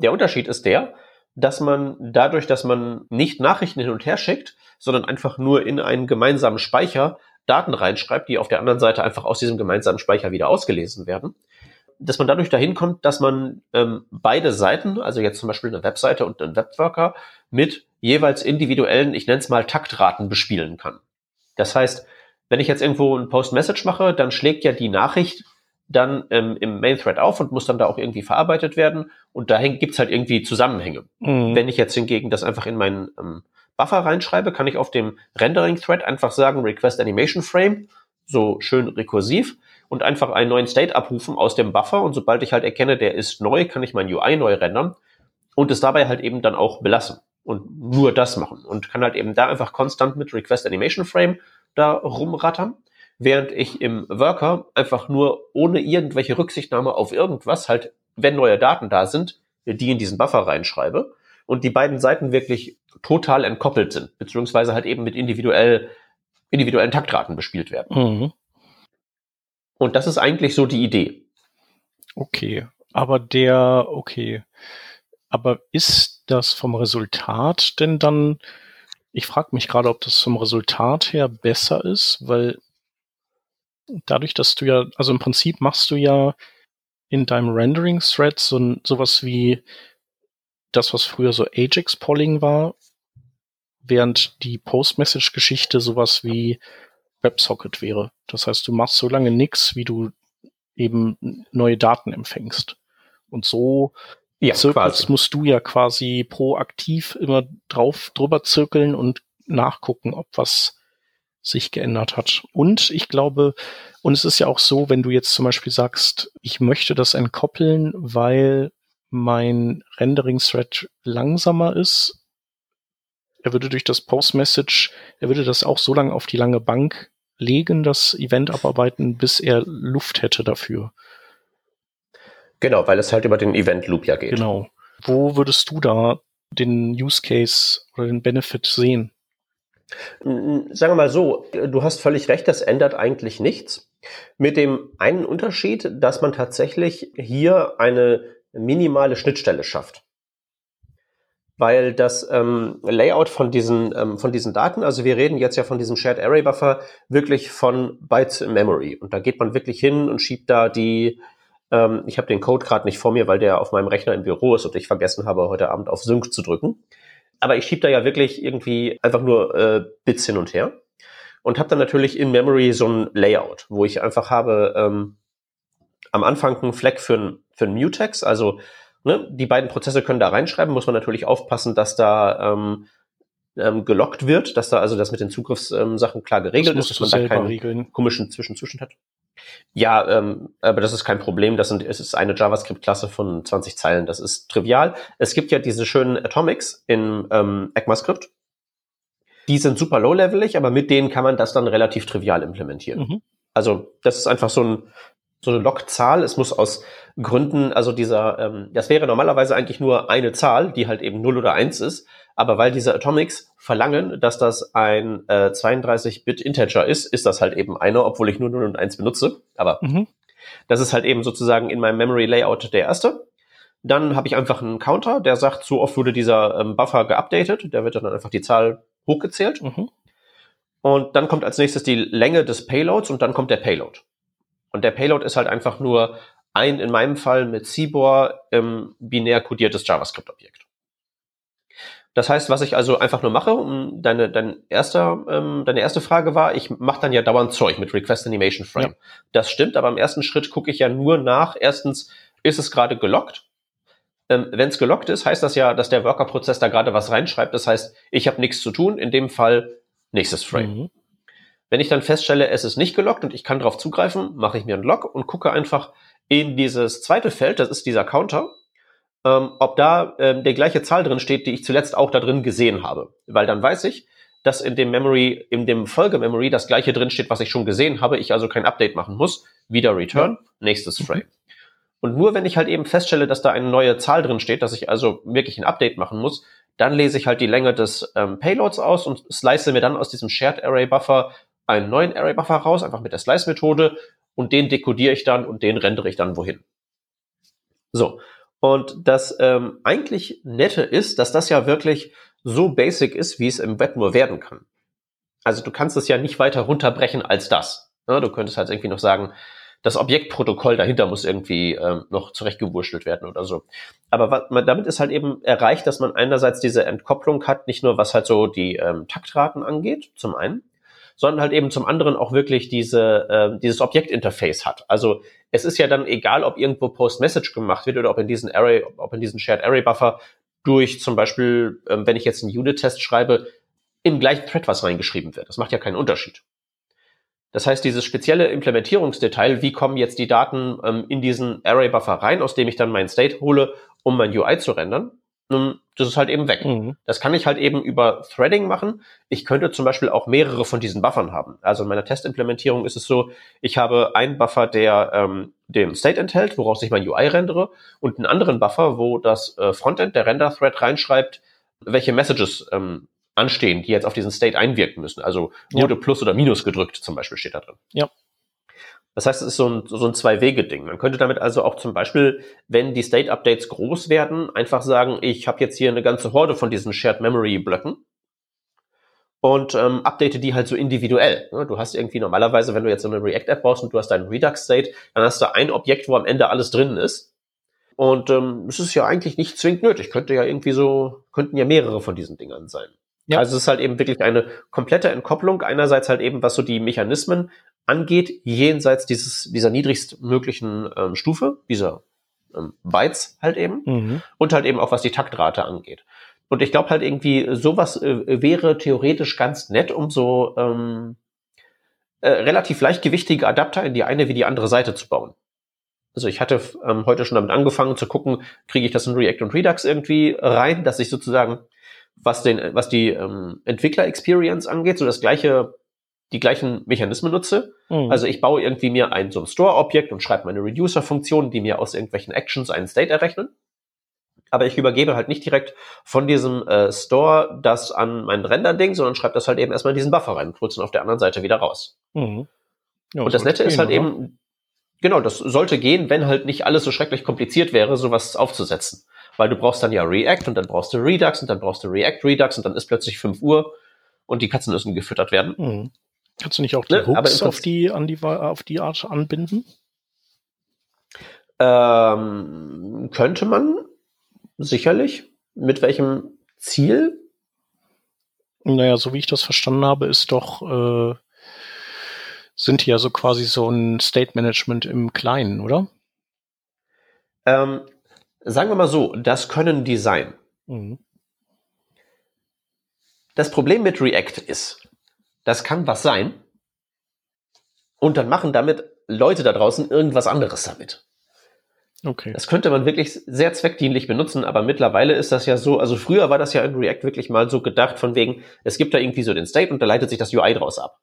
Der Unterschied ist der, dass man dadurch, dass man nicht Nachrichten hin und her schickt, sondern einfach nur in einen gemeinsamen Speicher Daten reinschreibt, die auf der anderen Seite einfach aus diesem gemeinsamen Speicher wieder ausgelesen werden, dass man dadurch dahin kommt, dass man ähm, beide Seiten, also jetzt zum Beispiel eine Webseite und einen Webworker, mit jeweils individuellen, ich nenne es mal Taktraten bespielen kann. Das heißt, wenn ich jetzt irgendwo ein Post-Message mache, dann schlägt ja die Nachricht dann ähm, im Main-Thread auf und muss dann da auch irgendwie verarbeitet werden. Und da gibt's halt irgendwie Zusammenhänge. Mhm. Wenn ich jetzt hingegen das einfach in meinen ähm, Buffer reinschreibe, kann ich auf dem Rendering-Thread einfach sagen Request Animation Frame, so schön rekursiv, und einfach einen neuen State abrufen aus dem Buffer. Und sobald ich halt erkenne, der ist neu, kann ich mein UI neu rendern und es dabei halt eben dann auch belassen und nur das machen und kann halt eben da einfach konstant mit Request Animation Frame da rumrattern während ich im Worker einfach nur ohne irgendwelche Rücksichtnahme auf irgendwas halt, wenn neue Daten da sind, die in diesen Buffer reinschreibe und die beiden Seiten wirklich total entkoppelt sind, beziehungsweise halt eben mit individuell, individuellen Taktraten bespielt werden. Mhm. Und das ist eigentlich so die Idee. Okay, aber der, okay, aber ist das vom Resultat denn dann, ich frage mich gerade, ob das vom Resultat her besser ist, weil dadurch, dass du ja, also im Prinzip machst du ja in deinem Rendering-Thread so sowas wie das, was früher so Ajax-Polling war, während die Post-Message-Geschichte sowas wie WebSocket wäre. Das heißt, du machst so lange nichts, wie du eben neue Daten empfängst. Und so ja, quasi. musst du ja quasi proaktiv immer drauf drüber zirkeln und nachgucken, ob was sich geändert hat. Und ich glaube, und es ist ja auch so, wenn du jetzt zum Beispiel sagst, ich möchte das entkoppeln, weil mein Rendering-Thread langsamer ist, er würde durch das Post-Message, er würde das auch so lange auf die lange Bank legen, das Event abarbeiten, bis er Luft hätte dafür. Genau, weil es halt über den Event-Loop ja geht. Genau. Wo würdest du da den Use Case oder den Benefit sehen? Sagen wir mal so, du hast völlig recht, das ändert eigentlich nichts. Mit dem einen Unterschied, dass man tatsächlich hier eine minimale Schnittstelle schafft. Weil das ähm, Layout von diesen, ähm, von diesen Daten, also wir reden jetzt ja von diesem Shared Array Buffer, wirklich von Bytes in Memory. Und da geht man wirklich hin und schiebt da die, ähm, ich habe den Code gerade nicht vor mir, weil der auf meinem Rechner im Büro ist und ich vergessen habe, heute Abend auf Sync zu drücken. Aber ich schiebe da ja wirklich irgendwie einfach nur äh, Bits hin und her und habe dann natürlich in Memory so ein Layout, wo ich einfach habe ähm, am Anfang einen Flag für ein, für ein Mutex, also ne, die beiden Prozesse können da reinschreiben, muss man natürlich aufpassen, dass da ähm, ähm, gelockt wird, dass da also das mit den Zugriffssachen ähm, klar geregelt das ist, dass man da keinen regeln. komischen Zwischenzustand hat. Ja, ähm, aber das ist kein Problem. Das sind, es ist eine JavaScript-Klasse von 20 Zeilen. Das ist trivial. Es gibt ja diese schönen Atomics in ähm, ECMAScript. Die sind super low-levelig, aber mit denen kann man das dann relativ trivial implementieren. Mhm. Also das ist einfach so ein so eine Log-Zahl. Es muss aus Gründen, also dieser, ähm, das wäre normalerweise eigentlich nur eine Zahl, die halt eben 0 oder 1 ist. Aber weil diese Atomics verlangen, dass das ein äh, 32-Bit-Integer ist, ist das halt eben einer, obwohl ich nur 0 und 1 benutze. Aber mhm. das ist halt eben sozusagen in meinem Memory Layout der erste. Dann habe ich einfach einen Counter, der sagt, so oft wurde dieser ähm, Buffer geupdatet. Der wird dann einfach die Zahl hochgezählt. Mhm. Und dann kommt als nächstes die Länge des Payloads und dann kommt der Payload. Und der Payload ist halt einfach nur ein, in meinem Fall mit CBOR, ähm, binär kodiertes JavaScript-Objekt. Das heißt, was ich also einfach nur mache, um deine, dein erster, ähm, deine erste Frage war, ich mache dann ja dauernd Zeug mit Request Animation Frame. Ja. Das stimmt, aber im ersten Schritt gucke ich ja nur nach, erstens, ist es gerade gelockt? Ähm, Wenn es gelockt ist, heißt das ja, dass der Worker-Prozess da gerade was reinschreibt. Das heißt, ich habe nichts zu tun, in dem Fall nächstes Frame. Mhm. Wenn ich dann feststelle, es ist nicht gelockt und ich kann darauf zugreifen, mache ich mir einen Log und gucke einfach in dieses zweite Feld, das ist dieser Counter, ähm, ob da ähm, der gleiche Zahl drin steht, die ich zuletzt auch da drin gesehen habe. Weil dann weiß ich, dass in dem Memory, in dem Folgememory das gleiche drin steht, was ich schon gesehen habe, ich also kein Update machen muss. Wieder Return, ja. nächstes Frame. Und nur wenn ich halt eben feststelle, dass da eine neue Zahl drin steht, dass ich also wirklich ein Update machen muss, dann lese ich halt die Länge des ähm, Payloads aus und slice mir dann aus diesem Shared Array Buffer einen neuen Array Buffer raus, einfach mit der Slice-Methode und den dekodiere ich dann und den rendere ich dann wohin. So. Und das ähm, eigentlich Nette ist, dass das ja wirklich so basic ist, wie es im Web nur werden kann. Also du kannst es ja nicht weiter runterbrechen als das. Ja, du könntest halt irgendwie noch sagen, das Objektprotokoll dahinter muss irgendwie ähm, noch zurechtgewurschtelt werden oder so. Aber was, man, damit ist halt eben erreicht, dass man einerseits diese Entkopplung hat, nicht nur was halt so die ähm, Taktraten angeht, zum einen, sondern halt eben zum anderen auch wirklich diese, äh, dieses Objektinterface hat. Also es ist ja dann egal, ob irgendwo Post-Message gemacht wird oder ob in diesen Array, ob in diesen Shared Array Buffer durch zum Beispiel, ähm, wenn ich jetzt einen Unit-Test schreibe, im gleichen Thread was reingeschrieben wird. Das macht ja keinen Unterschied. Das heißt, dieses spezielle Implementierungsdetail, wie kommen jetzt die Daten ähm, in diesen Array-Buffer rein, aus dem ich dann mein State hole, um mein UI zu rendern, das ist halt eben weg. Mhm. Das kann ich halt eben über Threading machen. Ich könnte zum Beispiel auch mehrere von diesen Buffern haben. Also in meiner Testimplementierung ist es so, ich habe einen Buffer, der ähm, den State enthält, woraus ich mein UI rendere, und einen anderen Buffer, wo das äh, Frontend, der Render-Thread reinschreibt, welche Messages ähm, anstehen, die jetzt auf diesen State einwirken müssen. Also wurde ja. Plus oder Minus gedrückt, zum Beispiel steht da drin. Ja. Das heißt, es ist so ein, so ein Zwei-Wege-Ding. Man könnte damit also auch zum Beispiel, wenn die State-Updates groß werden, einfach sagen, ich habe jetzt hier eine ganze Horde von diesen Shared Memory-Blöcken und ähm, update die halt so individuell. Du hast irgendwie normalerweise, wenn du jetzt so eine React-App baust und du hast deinen Redux-State, dann hast du ein Objekt, wo am Ende alles drin ist. Und ähm, es ist ja eigentlich nicht zwingend nötig. Könnte ja irgendwie so, könnten ja mehrere von diesen Dingern sein. Ja. Also es ist halt eben wirklich eine komplette Entkopplung. Einerseits halt eben, was so die Mechanismen angeht, jenseits dieses, dieser niedrigstmöglichen ähm, Stufe, dieser ähm, Bytes halt eben, mhm. und halt eben auch was die Taktrate angeht. Und ich glaube halt irgendwie, sowas äh, wäre theoretisch ganz nett, um so ähm, äh, relativ leichtgewichtige Adapter in die eine wie die andere Seite zu bauen. Also ich hatte ähm, heute schon damit angefangen zu gucken, kriege ich das in React und Redux irgendwie rein, dass ich sozusagen, was den, was die ähm, Entwickler-Experience angeht, so das gleiche die gleichen Mechanismen nutze. Mhm. Also ich baue irgendwie mir ein so ein Store-Objekt und schreibe meine Reducer-Funktionen, die mir aus irgendwelchen Actions einen State errechnen. Aber ich übergebe halt nicht direkt von diesem äh, Store das an mein Render-Ding, sondern schreibe das halt eben erstmal in diesen Buffer rein und hole es dann auf der anderen Seite wieder raus. Mhm. Ja, und das Nette ist halt oder? eben, genau, das sollte gehen, wenn halt nicht alles so schrecklich kompliziert wäre, sowas aufzusetzen. Weil du brauchst dann ja React und dann brauchst du Redux und dann brauchst du React Redux und dann ist plötzlich 5 Uhr und die Katzen müssen gefüttert werden. Mhm. Kannst du nicht auch die ne? Hooks auf die, an die, auf die Art anbinden? Ähm, könnte man sicherlich. Mit welchem Ziel? Naja, so wie ich das verstanden habe, ist doch, äh, sind die ja so quasi so ein State Management im Kleinen, oder? Ähm, sagen wir mal so, das können die sein. Mhm. Das Problem mit React ist, das kann was sein. Und dann machen damit Leute da draußen irgendwas anderes damit. Okay. Das könnte man wirklich sehr zweckdienlich benutzen, aber mittlerweile ist das ja so, also früher war das ja in React wirklich mal so gedacht von wegen, es gibt da irgendwie so den State und da leitet sich das UI draus ab.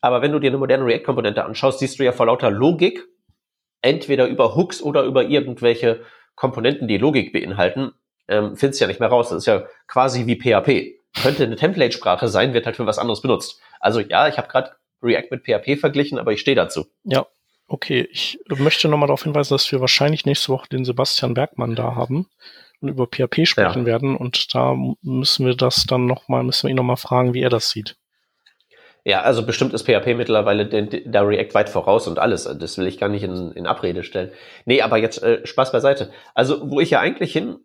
Aber wenn du dir eine moderne React-Komponente anschaust, siehst du ja vor lauter Logik, entweder über Hooks oder über irgendwelche Komponenten, die Logik beinhalten, ähm, findest ja nicht mehr raus. Das ist ja quasi wie PHP. Könnte eine Template-Sprache sein, wird halt für was anderes benutzt. Also ja, ich habe gerade React mit PHP verglichen, aber ich stehe dazu. Ja, okay. Ich möchte nochmal darauf hinweisen, dass wir wahrscheinlich nächste Woche den Sebastian Bergmann da haben und über PHP sprechen ja. werden. Und da müssen wir das dann nochmal, müssen wir ihn nochmal fragen, wie er das sieht. Ja, also bestimmt ist PHP mittlerweile der React weit voraus und alles. Das will ich gar nicht in, in Abrede stellen. Nee, aber jetzt äh, Spaß beiseite. Also, wo ich ja eigentlich hin,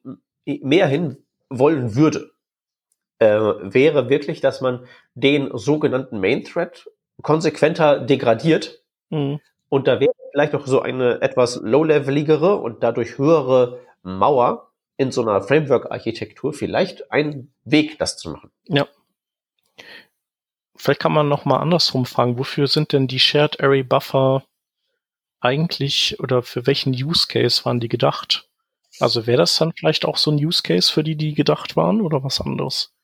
mehr hin wollen würde, äh, wäre wirklich, dass man den sogenannten Main Thread konsequenter degradiert. Mhm. Und da wäre vielleicht noch so eine etwas low-leveligere und dadurch höhere Mauer in so einer Framework-Architektur vielleicht ein Weg, das zu machen. Ja. Vielleicht kann man noch mal andersrum fragen, wofür sind denn die Shared Array Buffer eigentlich oder für welchen Use Case waren die gedacht? Also wäre das dann vielleicht auch so ein Use Case, für die die gedacht waren oder was anderes?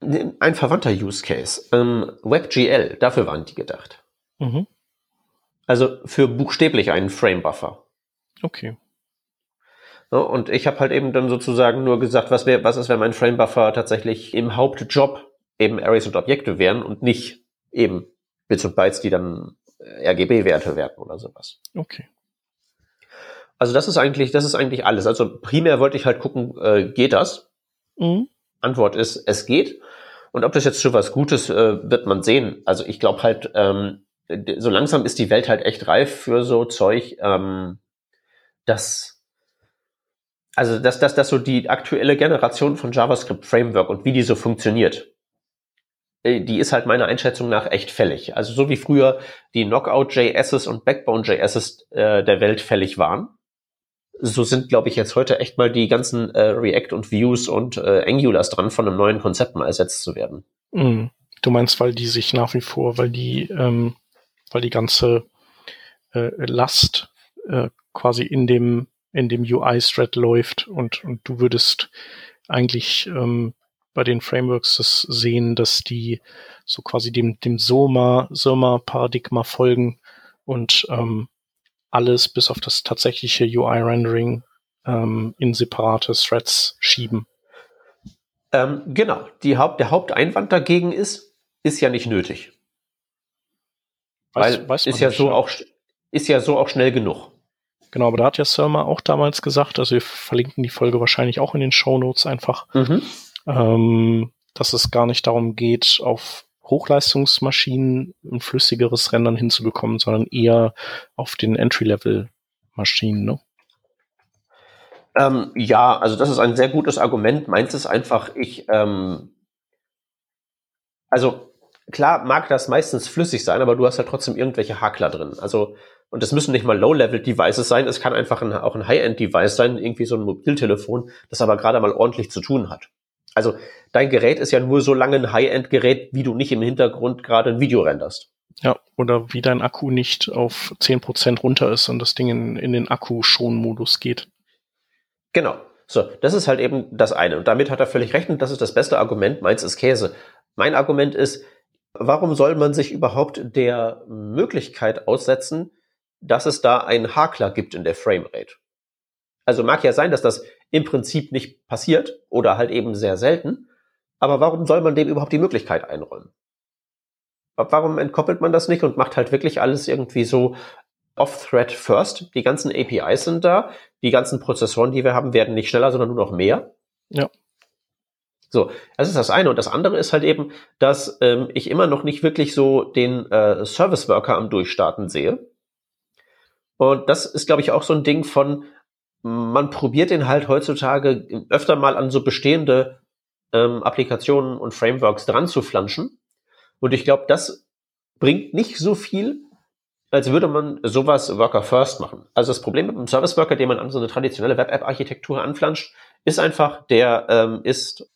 Ein verwandter Use Case. Ähm, WebGL, dafür waren die gedacht. Mhm. Also für buchstäblich einen Frame-Buffer. Okay. Ja, und ich habe halt eben dann sozusagen nur gesagt, was wäre, was ist, wenn mein Frame-Buffer tatsächlich im Hauptjob eben Arrays und Objekte wären und nicht eben Bits und Bytes, die dann äh, RGB-Werte werden oder sowas. Okay. Also das ist eigentlich, das ist eigentlich alles. Also primär wollte ich halt gucken, äh, geht das? Mhm. Antwort ist, es geht. Und ob das jetzt schon was Gutes, äh, wird man sehen. Also ich glaube halt, ähm, so langsam ist die Welt halt echt reif für so Zeug, ähm, dass also dass, dass, dass so die aktuelle Generation von JavaScript Framework und wie die so funktioniert, äh, die ist halt meiner Einschätzung nach echt fällig. Also so wie früher die Knockout.js und Backbone.js äh, der Welt fällig waren, so sind, glaube ich, jetzt heute echt mal die ganzen äh, React und Views und äh, Angulars dran, von einem neuen Konzept mal ersetzt zu werden. Mm. Du meinst, weil die sich nach wie vor, weil die, ähm, weil die ganze äh, Last äh, quasi in dem in dem UI-Thread läuft und und du würdest eigentlich ähm, bei den Frameworks das sehen, dass die so quasi dem, dem Soma, Soma-Paradigma folgen und ähm, alles bis auf das tatsächliche UI-Rendering ähm, in separate Threads schieben. Ähm, genau. Haupt, der Haupteinwand dagegen ist, ist ja nicht nötig. Weiß, Weil weiß ist ja so auch ist ja so auch schnell genug. Genau, aber da hat ja Surma auch damals gesagt, also wir verlinken die Folge wahrscheinlich auch in den Show Notes einfach. Mhm ähm, dass es gar nicht darum geht, auf Hochleistungsmaschinen ein flüssigeres Rendern hinzubekommen, sondern eher auf den Entry-Level-Maschinen. Ne? Ähm, ja, also das ist ein sehr gutes Argument. Meint es einfach, ich, ähm, also klar mag das meistens flüssig sein, aber du hast halt trotzdem irgendwelche Hakler drin. Also, und das müssen nicht mal Low-Level-Devices sein, es kann einfach ein, auch ein High-End-Device sein, irgendwie so ein Mobiltelefon, das aber gerade mal ordentlich zu tun hat. Also dein Gerät ist ja nur so lange ein High-End-Gerät, wie du nicht im Hintergrund gerade ein Video renderst. Ja, oder wie dein Akku nicht auf 10% runter ist und das Ding in, in den Akku-Schon-Modus geht. Genau. So, das ist halt eben das eine. Und damit hat er völlig recht und das ist das beste Argument. Meins ist Käse. Mein Argument ist, warum soll man sich überhaupt der Möglichkeit aussetzen, dass es da einen Hakler gibt in der Framerate? Also mag ja sein, dass das im Prinzip nicht passiert oder halt eben sehr selten. Aber warum soll man dem überhaupt die Möglichkeit einräumen? Warum entkoppelt man das nicht und macht halt wirklich alles irgendwie so off-thread first? Die ganzen APIs sind da, die ganzen Prozessoren, die wir haben, werden nicht schneller, sondern nur noch mehr. Ja. So, das ist das eine. Und das andere ist halt eben, dass ähm, ich immer noch nicht wirklich so den äh, Service Worker am Durchstarten sehe. Und das ist, glaube ich, auch so ein Ding von, man probiert den halt heutzutage öfter mal an so bestehende ähm, Applikationen und Frameworks dran zu flanschen. Und ich glaube, das bringt nicht so viel, als würde man sowas Worker First machen. Also das Problem mit einem Service Worker, den man an so eine traditionelle Web-App-Architektur anflanscht, ist einfach, der ähm, ist,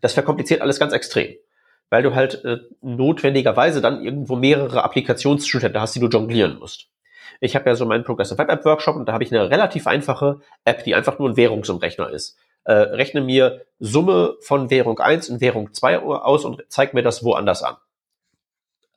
das verkompliziert alles ganz extrem. Weil du halt äh, notwendigerweise dann irgendwo mehrere Applikationszustände hast, die du jonglieren musst. Ich habe ja so meinen Progressive Web App Workshop und da habe ich eine relativ einfache App, die einfach nur ein Währungsumrechner ist. Äh, rechne mir Summe von Währung 1 und Währung 2 aus und zeig mir das woanders an.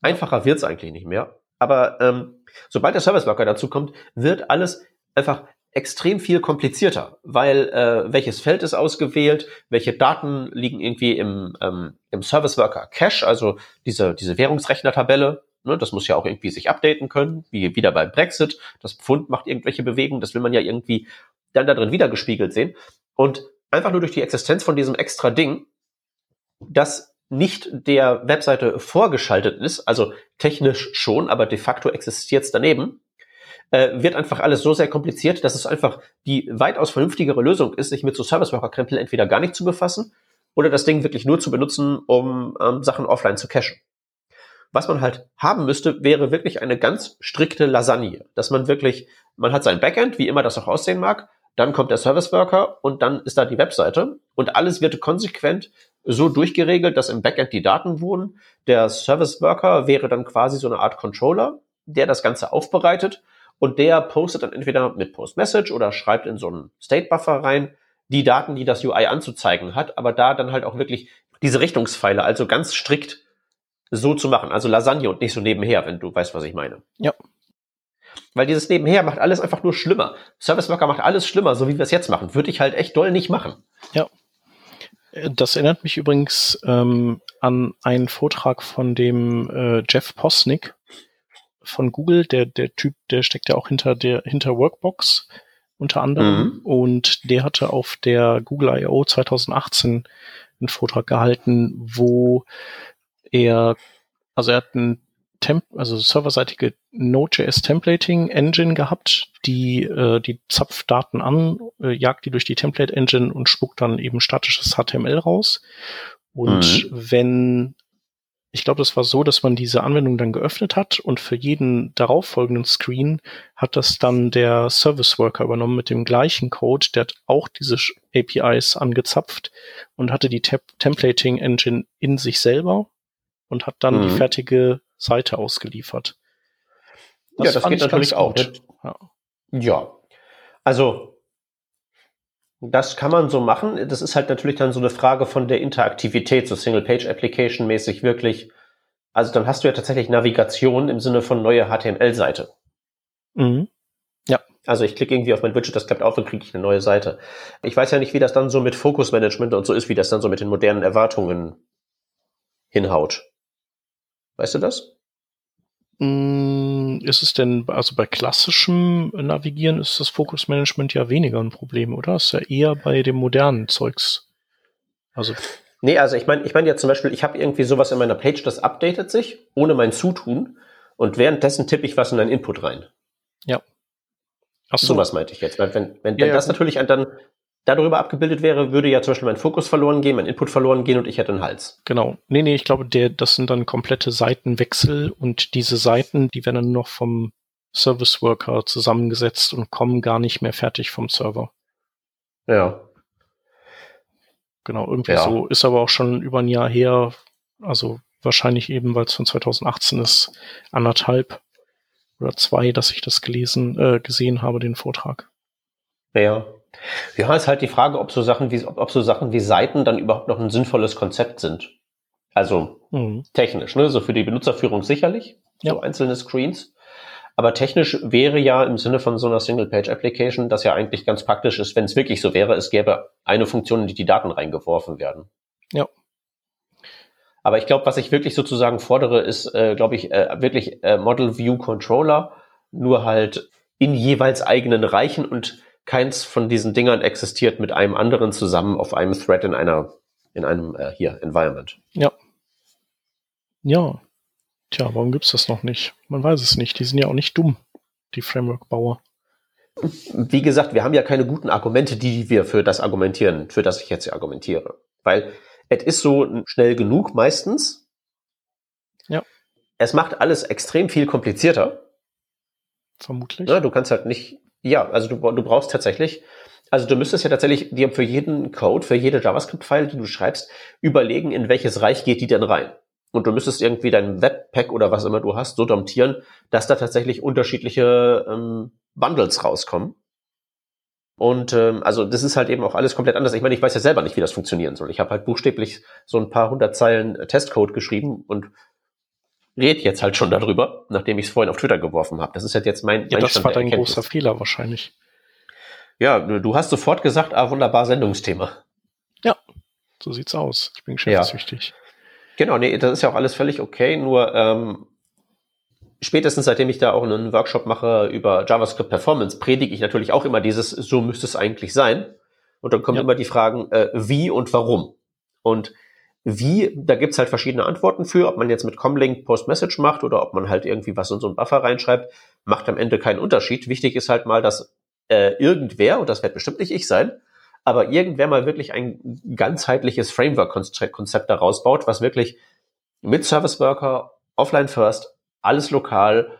Einfacher wird's eigentlich nicht mehr. Aber ähm, sobald der Service Worker dazu kommt, wird alles einfach extrem viel komplizierter, weil äh, welches Feld ist ausgewählt, welche Daten liegen irgendwie im, ähm, im Service Worker Cache, also diese, diese Währungsrechnertabelle, Ne, das muss ja auch irgendwie sich updaten können, wie wieder beim Brexit. Das Pfund macht irgendwelche Bewegungen, das will man ja irgendwie dann da drin wiedergespiegelt sehen. Und einfach nur durch die Existenz von diesem extra Ding, das nicht der Webseite vorgeschaltet ist, also technisch schon, aber de facto existiert es daneben, äh, wird einfach alles so sehr kompliziert, dass es einfach die weitaus vernünftigere Lösung ist, sich mit so Service Worker Krempel entweder gar nicht zu befassen oder das Ding wirklich nur zu benutzen, um ähm, Sachen offline zu cachen. Was man halt haben müsste, wäre wirklich eine ganz strikte Lasagne, dass man wirklich, man hat sein Backend, wie immer das auch aussehen mag, dann kommt der Service Worker und dann ist da die Webseite und alles wird konsequent so durchgeregelt, dass im Backend die Daten wohnen. Der Service Worker wäre dann quasi so eine Art Controller, der das Ganze aufbereitet und der postet dann entweder mit Post Message oder schreibt in so einen State Buffer rein die Daten, die das UI anzuzeigen hat, aber da dann halt auch wirklich diese Richtungspfeile, also ganz strikt so zu machen. Also Lasagne und nicht so nebenher, wenn du weißt, was ich meine. Ja. Weil dieses Nebenher macht alles einfach nur schlimmer. Service Worker macht alles schlimmer, so wie wir es jetzt machen. Würde ich halt echt doll nicht machen. Ja. Das erinnert mich übrigens ähm, an einen Vortrag von dem äh, Jeff Posnick von Google. Der, der Typ, der steckt ja auch hinter der hinter Workbox unter anderem. Mhm. Und der hatte auf der Google I.O. 2018 einen Vortrag gehalten, wo er, also er hat ein Temp also serverseitige Node.js Templating Engine gehabt, die äh, die zapft Daten an, äh, jagt die durch die Template Engine und spuckt dann eben statisches HTML raus. Und mhm. wenn ich glaube, das war so, dass man diese Anwendung dann geöffnet hat und für jeden darauffolgenden Screen hat das dann der Service Worker übernommen mit dem gleichen Code. Der hat auch diese APIs angezapft und hatte die Tem Templating Engine in sich selber und hat dann mhm. die fertige Seite ausgeliefert. Das ja, das geht natürlich auch. Ja. ja. Also, das kann man so machen. Das ist halt natürlich dann so eine Frage von der Interaktivität, so Single-Page-Application mäßig wirklich. Also dann hast du ja tatsächlich Navigation im Sinne von neue HTML-Seite. Mhm. Ja. Also ich klicke irgendwie auf mein Widget, das klappt auf und kriege ich eine neue Seite. Ich weiß ja nicht, wie das dann so mit Fokusmanagement und so ist, wie das dann so mit den modernen Erwartungen hinhaut. Weißt du das? Mm, ist es denn, also bei klassischem Navigieren ist das Fokusmanagement ja weniger ein Problem, oder? Ist ja eher bei dem modernen Zeugs. Also. Nee, also ich meine, ich meine ja zum Beispiel, ich habe irgendwie sowas in meiner Page, das updatet sich, ohne mein Zutun, und währenddessen tippe ich was in einen Input rein. Ja. Ach so. Sowas meinte ich jetzt. Weil wenn, wenn, wenn ja, das ja. natürlich dann darüber abgebildet wäre, würde ja zum Beispiel mein Fokus verloren gehen, mein Input verloren gehen und ich hätte einen Hals. Genau. Nee, nee, ich glaube, der, das sind dann komplette Seitenwechsel und diese Seiten, die werden dann noch vom Service Worker zusammengesetzt und kommen gar nicht mehr fertig vom Server. Ja. Genau, irgendwie ja. so. Ist aber auch schon über ein Jahr her. Also wahrscheinlich eben, weil es von 2018 ist, anderthalb oder zwei, dass ich das gelesen, äh, gesehen habe, den Vortrag. Ja. Ja, ist halt die Frage, ob so Sachen wie, ob, ob so Sachen wie Seiten dann überhaupt noch ein sinnvolles Konzept sind. Also mhm. technisch, ne? So für die Benutzerführung sicherlich, ja. so einzelne Screens. Aber technisch wäre ja im Sinne von so einer Single-Page-Application, das ja eigentlich ganz praktisch ist, wenn es wirklich so wäre, es gäbe eine Funktion, in die die Daten reingeworfen werden. Ja. Aber ich glaube, was ich wirklich sozusagen fordere, ist, äh, glaube ich, äh, wirklich äh, Model View Controller, nur halt in jeweils eigenen Reichen und keins von diesen Dingern existiert mit einem anderen zusammen auf einem Thread in einer, in einem äh, hier Environment. Ja. Ja. Tja, warum gibt's das noch nicht? Man weiß es nicht. Die sind ja auch nicht dumm, die Framework-Bauer. Wie gesagt, wir haben ja keine guten Argumente, die wir für das argumentieren, für das ich jetzt hier argumentiere. Weil es ist so schnell genug meistens. Ja. Es macht alles extrem viel komplizierter. Vermutlich. Ja, du kannst halt nicht ja, also du, du brauchst tatsächlich, also du müsstest ja tatsächlich dir für jeden Code, für jede JavaScript-File, die du schreibst, überlegen, in welches Reich geht die denn rein. Und du müsstest irgendwie dein Webpack oder was immer du hast, so domptieren, dass da tatsächlich unterschiedliche ähm, Bundles rauskommen. Und ähm, also das ist halt eben auch alles komplett anders. Ich meine, ich weiß ja selber nicht, wie das funktionieren soll. Ich habe halt buchstäblich so ein paar hundert Zeilen Testcode geschrieben und red jetzt halt schon darüber, nachdem ich es vorhin auf Twitter geworfen habe. Das ist halt jetzt mein, mein Ja, das Stand war dein großer Fehler wahrscheinlich. Ja, du hast sofort gesagt, ah, wunderbar Sendungsthema. Ja, so sieht's aus. Ich bin geschäftssüchtig. Ja. Genau, nee, das ist ja auch alles völlig okay, nur ähm, spätestens seitdem ich da auch einen Workshop mache über JavaScript Performance, predige ich natürlich auch immer dieses, so müsste es eigentlich sein. Und dann kommen ja. immer die Fragen, äh, wie und warum. Und wie, da gibt's halt verschiedene Antworten für, ob man jetzt mit Comlink Post-Message macht oder ob man halt irgendwie was in so einen Buffer reinschreibt, macht am Ende keinen Unterschied. Wichtig ist halt mal, dass äh, irgendwer, und das wird bestimmt nicht ich sein, aber irgendwer mal wirklich ein ganzheitliches Framework-Konzept daraus baut, was wirklich mit Service Worker, Offline First, alles lokal,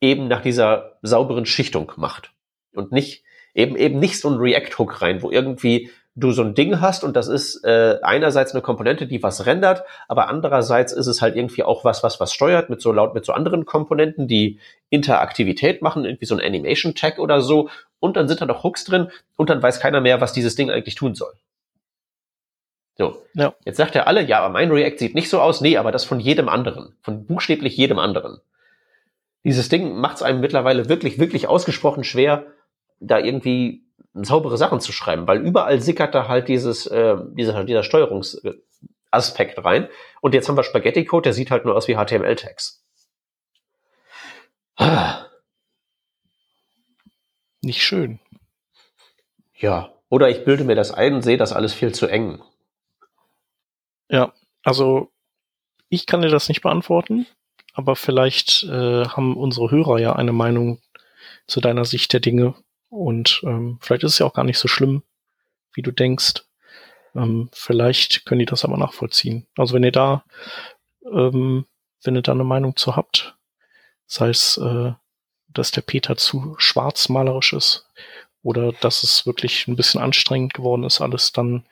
eben nach dieser sauberen Schichtung macht. Und nicht, eben, eben nicht so ein React-Hook rein, wo irgendwie du so ein Ding hast und das ist äh, einerseits eine Komponente, die was rendert, aber andererseits ist es halt irgendwie auch was, was was steuert mit so laut mit so anderen Komponenten, die Interaktivität machen, irgendwie so ein Animation Tag oder so und dann sind da noch Hooks drin und dann weiß keiner mehr, was dieses Ding eigentlich tun soll. So. Ja. Jetzt sagt er alle, ja, aber mein React sieht nicht so aus. Nee, aber das von jedem anderen. Von buchstäblich jedem anderen. Dieses Ding macht es einem mittlerweile wirklich, wirklich ausgesprochen schwer, da irgendwie saubere Sachen zu schreiben, weil überall sickert da halt dieses, äh, dieser, dieser Steuerungsaspekt rein. Und jetzt haben wir Spaghetti-Code, der sieht halt nur aus wie HTML-Tags. Nicht schön. Ja, oder ich bilde mir das ein und sehe das alles viel zu eng. Ja, also ich kann dir das nicht beantworten, aber vielleicht äh, haben unsere Hörer ja eine Meinung zu deiner Sicht der Dinge und ähm, vielleicht ist es ja auch gar nicht so schlimm, wie du denkst. Ähm, vielleicht können die das aber nachvollziehen. Also wenn ihr da ähm, wenn ihr da eine Meinung zu habt. Sei es, äh, dass der Peter zu schwarzmalerisch ist oder dass es wirklich ein bisschen anstrengend geworden ist, alles, dann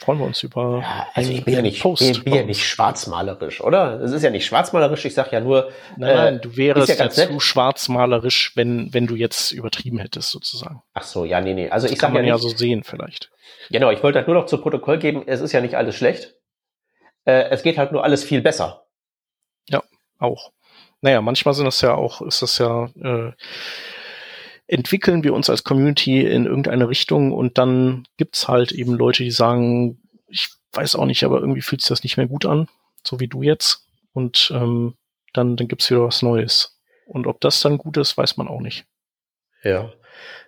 freuen wir uns über ja, also ich bin ja nicht, Post. Ich bin ja nicht schwarzmalerisch, oder? Es ist ja nicht schwarzmalerisch, ich sag ja nur. Nein, nein äh, du wärst ja, ja zu schwarzmalerisch, wenn, wenn du jetzt übertrieben hättest, sozusagen. Ach so, ja, nee, nee. Also das ich kann man ja, nicht, ja so sehen, vielleicht. Genau, ich wollte halt nur noch zu Protokoll geben, es ist ja nicht alles schlecht. Äh, es geht halt nur alles viel besser. Ja, auch. Naja, manchmal sind das ja auch, ist das ja, äh, entwickeln wir uns als Community in irgendeine Richtung und dann gibt's halt eben Leute, die sagen, ich weiß auch nicht, aber irgendwie fühlt sich das nicht mehr gut an, so wie du jetzt. Und ähm, dann, dann gibt's wieder was Neues. Und ob das dann gut ist, weiß man auch nicht. Ja.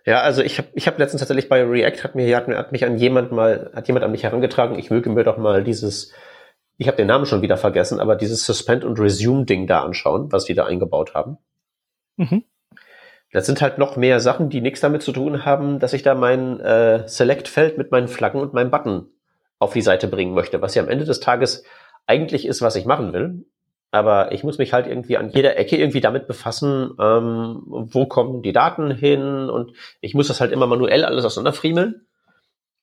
Ja, also ich habe ich hab letztens tatsächlich bei React hat mir hat, hat mich an jemand mal hat jemand an mich herangetragen, ich möge mir doch mal dieses ich habe den Namen schon wieder vergessen, aber dieses Suspend und Resume Ding da anschauen, was die da eingebaut haben. Mhm. Das sind halt noch mehr Sachen, die nichts damit zu tun haben, dass ich da mein äh, Select-Feld mit meinen Flaggen und meinem Button auf die Seite bringen möchte, was ja am Ende des Tages eigentlich ist, was ich machen will. Aber ich muss mich halt irgendwie an jeder Ecke irgendwie damit befassen, ähm, wo kommen die Daten hin und ich muss das halt immer manuell alles auseinanderfriemeln.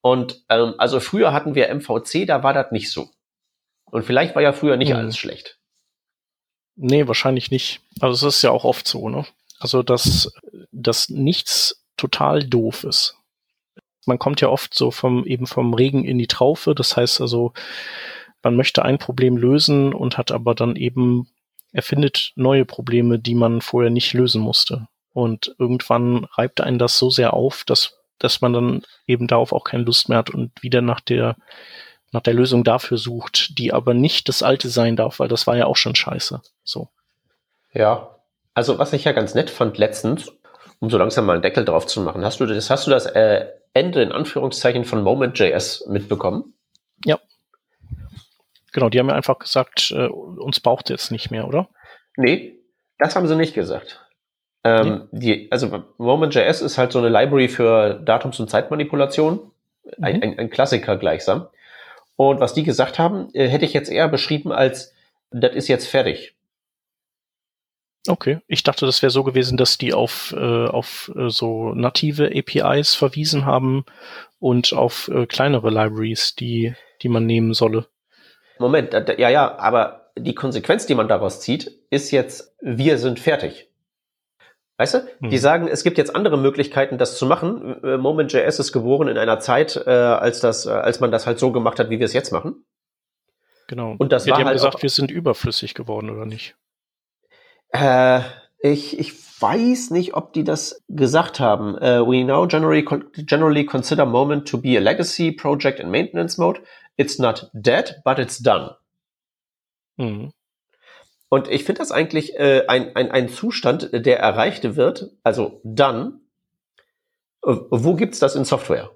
Und ähm, also früher hatten wir MVC, da war das nicht so. Und vielleicht war ja früher nicht hm. alles schlecht. Nee, wahrscheinlich nicht. Also es ist ja auch oft so, ne? Also, dass, dass nichts total doof ist. Man kommt ja oft so vom, eben vom Regen in die Traufe. Das heißt also, man möchte ein Problem lösen und hat aber dann eben, erfindet neue Probleme, die man vorher nicht lösen musste. Und irgendwann reibt einen das so sehr auf, dass, dass man dann eben darauf auch keine Lust mehr hat und wieder nach der, nach der Lösung dafür sucht, die aber nicht das alte sein darf, weil das war ja auch schon scheiße. So. Ja, also was ich ja ganz nett fand letztens, um so langsam mal einen Deckel drauf zu machen, hast du das, hast du das äh, Ende in Anführungszeichen von Moment.js mitbekommen? Ja. Genau, die haben ja einfach gesagt, äh, uns braucht jetzt nicht mehr, oder? Nee, das haben sie nicht gesagt. Ähm, nee. die, also Moment.js ist halt so eine Library für Datums- und Zeitmanipulation. Mhm. Ein, ein, ein, Klassiker gleichsam. Und was die gesagt haben, äh, hätte ich jetzt eher beschrieben als, das ist jetzt fertig. Okay, ich dachte, das wäre so gewesen, dass die auf, äh, auf äh, so native APIs verwiesen haben und auf äh, kleinere Libraries, die, die man nehmen solle. Moment, ja, ja, aber die Konsequenz, die man daraus zieht, ist jetzt, wir sind fertig. Weißt du? Hm. Die sagen, es gibt jetzt andere Möglichkeiten, das zu machen. Äh, Moment.js ist geboren in einer Zeit, äh, als das, äh, als man das halt so gemacht hat, wie wir es jetzt machen. Genau. Und das ja, war die haben halt gesagt, wir sind überflüssig geworden, oder nicht? Äh, ich, ich weiß nicht, ob die das gesagt haben. Uh, we now generally, generally consider Moment to be a legacy project in maintenance mode. It's not dead, but it's done. Mhm. Und ich finde das eigentlich äh, ein, ein, ein Zustand, der erreicht wird, also dann. Äh, wo gibt's das in Software?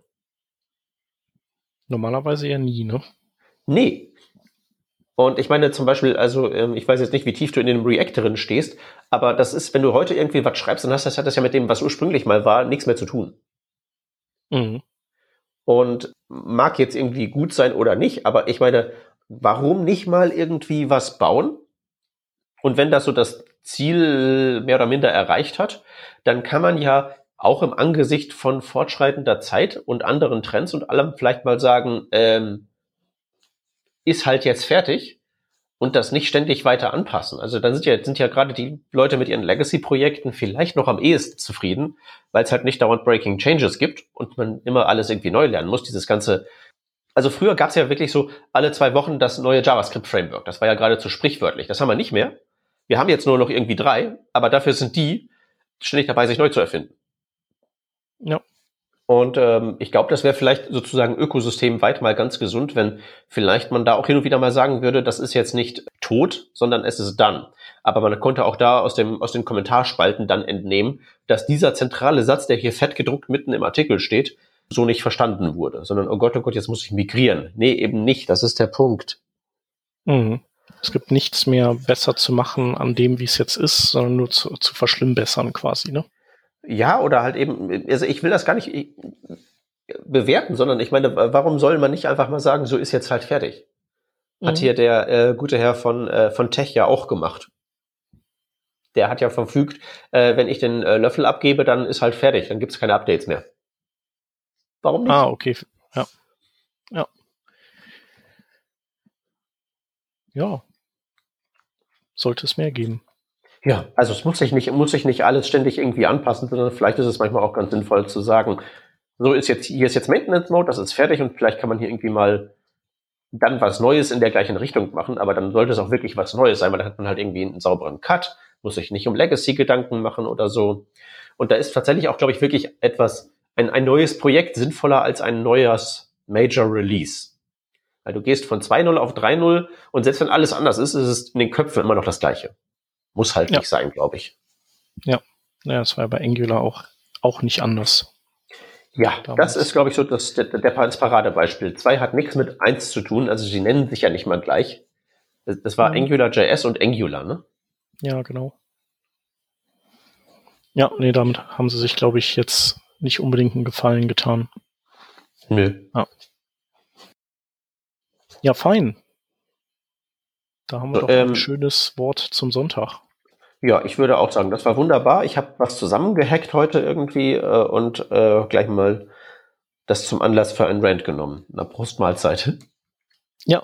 Normalerweise ja nie, ne? Nee, und ich meine zum Beispiel, also ähm, ich weiß jetzt nicht, wie tief du in dem React drin stehst, aber das ist, wenn du heute irgendwie was schreibst, dann hast das, hat das ja mit dem, was ursprünglich mal war, nichts mehr zu tun. Mhm. Und mag jetzt irgendwie gut sein oder nicht, aber ich meine, warum nicht mal irgendwie was bauen? Und wenn das so das Ziel mehr oder minder erreicht hat, dann kann man ja auch im Angesicht von fortschreitender Zeit und anderen Trends und allem vielleicht mal sagen, ähm, ist halt jetzt fertig und das nicht ständig weiter anpassen. Also dann sind ja, sind ja gerade die Leute mit ihren Legacy-Projekten vielleicht noch am ehesten zufrieden, weil es halt nicht dauernd Breaking Changes gibt und man immer alles irgendwie neu lernen muss. Dieses ganze, also früher gab es ja wirklich so alle zwei Wochen das neue JavaScript-Framework. Das war ja geradezu sprichwörtlich. Das haben wir nicht mehr. Wir haben jetzt nur noch irgendwie drei, aber dafür sind die ständig dabei, sich neu zu erfinden. Ja. Und ähm, ich glaube, das wäre vielleicht sozusagen ökosystemweit mal ganz gesund, wenn vielleicht man da auch hin und wieder mal sagen würde, das ist jetzt nicht tot, sondern es ist dann. Aber man konnte auch da aus, dem, aus den Kommentarspalten dann entnehmen, dass dieser zentrale Satz, der hier fett gedruckt mitten im Artikel steht, so nicht verstanden wurde, sondern, oh Gott, oh Gott, jetzt muss ich migrieren. Nee, eben nicht, das ist der Punkt. Mhm. Es gibt nichts mehr besser zu machen an dem, wie es jetzt ist, sondern nur zu, zu verschlimmbessern quasi, ne? Ja, oder halt eben, also ich will das gar nicht bewerten, sondern ich meine, warum soll man nicht einfach mal sagen, so ist jetzt halt fertig? Mhm. Hat hier der äh, gute Herr von, äh, von Tech ja auch gemacht. Der hat ja verfügt, äh, wenn ich den äh, Löffel abgebe, dann ist halt fertig, dann gibt es keine Updates mehr. Warum nicht? Ah, okay. Ja. Ja. Ja. Sollte es mehr geben. Ja, also es muss sich nicht, muss sich nicht alles ständig irgendwie anpassen, sondern vielleicht ist es manchmal auch ganz sinnvoll zu sagen, so ist jetzt, hier ist jetzt Maintenance Mode, das ist fertig und vielleicht kann man hier irgendwie mal dann was Neues in der gleichen Richtung machen, aber dann sollte es auch wirklich was Neues sein, weil dann hat man halt irgendwie einen sauberen Cut, muss sich nicht um Legacy Gedanken machen oder so. Und da ist tatsächlich auch, glaube ich, wirklich etwas, ein, ein neues Projekt sinnvoller als ein neues Major Release. Weil du gehst von 2.0 auf 3.0 und selbst wenn alles anders ist, ist es in den Köpfen immer noch das Gleiche. Muss halt ja. nicht sein, glaube ich. Ja, naja, das war ja bei Angular auch, auch nicht anders. Ja, Damals. das ist, glaube ich, so das, der, der, das Paradebeispiel. Zwei hat nichts mit eins zu tun, also sie nennen sich ja nicht mal gleich. Das, das war mhm. AngularJS und Angular, ne? Ja, genau. Ja, nee, damit haben sie sich, glaube ich, jetzt nicht unbedingt einen Gefallen getan. Nö. Ja. ja, fein. Da haben wir doch ähm, ein schönes Wort zum Sonntag. Ja, ich würde auch sagen, das war wunderbar. Ich habe was zusammengehackt heute irgendwie äh, und äh, gleich mal das zum Anlass für ein Rant genommen. Eine Brustmahlzeit. Ja,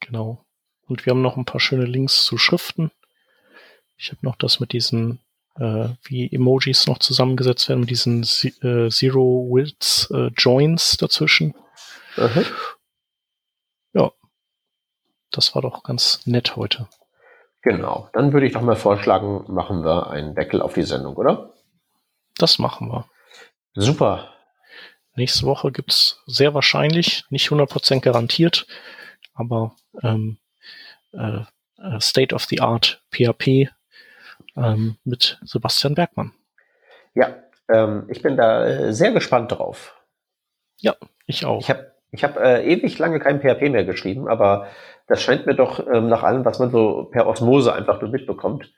genau. Und wir haben noch ein paar schöne Links zu Schriften. Ich habe noch das mit diesen, äh, wie Emojis noch zusammengesetzt werden, mit diesen äh, Zero Widths äh, Joins dazwischen. Aha. Ja, das war doch ganz nett heute. Genau. Dann würde ich doch mal vorschlagen, machen wir einen Deckel auf die Sendung, oder? Das machen wir. Super. Nächste Woche gibt's sehr wahrscheinlich, nicht 100% garantiert, aber ähm, äh, äh, State of the Art PHP ähm, mit Sebastian Bergmann. Ja, ähm, ich bin da äh, sehr gespannt drauf. Ja, ich auch. Ich habe ich hab, äh, ewig lange kein PHP mehr geschrieben, aber das scheint mir doch ähm, nach allem, was man so per Osmose einfach nur mitbekommt,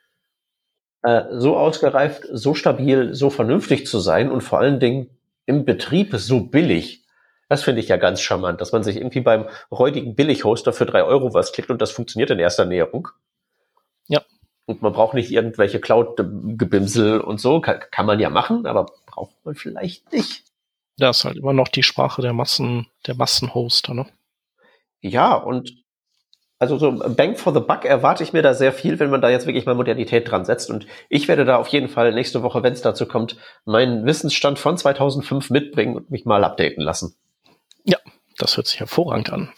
äh, so ausgereift, so stabil, so vernünftig zu sein und vor allen Dingen im Betrieb so billig. Das finde ich ja ganz charmant, dass man sich irgendwie beim räudigen Billig-Hoster für drei Euro was klickt und das funktioniert in erster Näherung. Ja. Und man braucht nicht irgendwelche Cloud-Gebimsel und so. Kann, kann man ja machen, aber braucht man vielleicht nicht. Das ist halt immer noch die Sprache der Massen, der Massenhoster, ne? Ja, und also so Bang for the Buck erwarte ich mir da sehr viel, wenn man da jetzt wirklich mal Modernität dran setzt. Und ich werde da auf jeden Fall nächste Woche, wenn es dazu kommt, meinen Wissensstand von 2005 mitbringen und mich mal updaten lassen. Ja, das hört sich hervorragend an.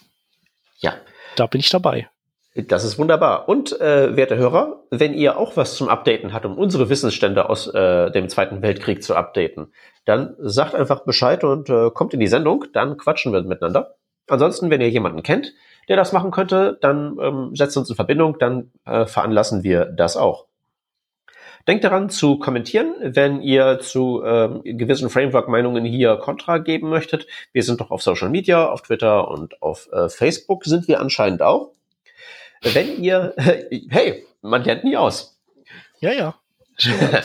Ja. Da bin ich dabei. Das ist wunderbar. Und äh, werte Hörer, wenn ihr auch was zum Updaten habt, um unsere Wissensstände aus äh, dem Zweiten Weltkrieg zu updaten, dann sagt einfach Bescheid und äh, kommt in die Sendung, dann quatschen wir miteinander. Ansonsten, wenn ihr jemanden kennt, der das machen könnte, dann ähm, setzt uns in Verbindung, dann äh, veranlassen wir das auch. Denkt daran zu kommentieren, wenn ihr zu ähm, gewissen Framework-Meinungen hier Kontra geben möchtet. Wir sind doch auf Social Media, auf Twitter und auf äh, Facebook sind wir anscheinend auch. Wenn ihr, [laughs] hey, man lernt nie aus. Ja, ja. [laughs]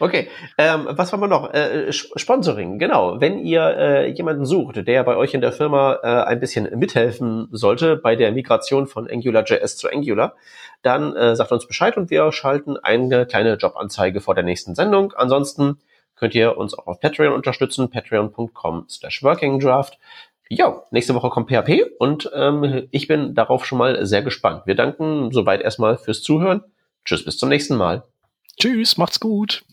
Okay, ähm, was haben wir noch? Äh, Sponsoring, genau. Wenn ihr äh, jemanden sucht, der bei euch in der Firma äh, ein bisschen mithelfen sollte bei der Migration von AngularJS zu Angular, dann äh, sagt uns Bescheid und wir schalten eine kleine Jobanzeige vor der nächsten Sendung. Ansonsten könnt ihr uns auch auf Patreon unterstützen, patreon.com slash workingdraft. Ja, nächste Woche kommt PHP und ähm, ich bin darauf schon mal sehr gespannt. Wir danken soweit erstmal fürs Zuhören. Tschüss, bis zum nächsten Mal. Tschüss, macht's gut.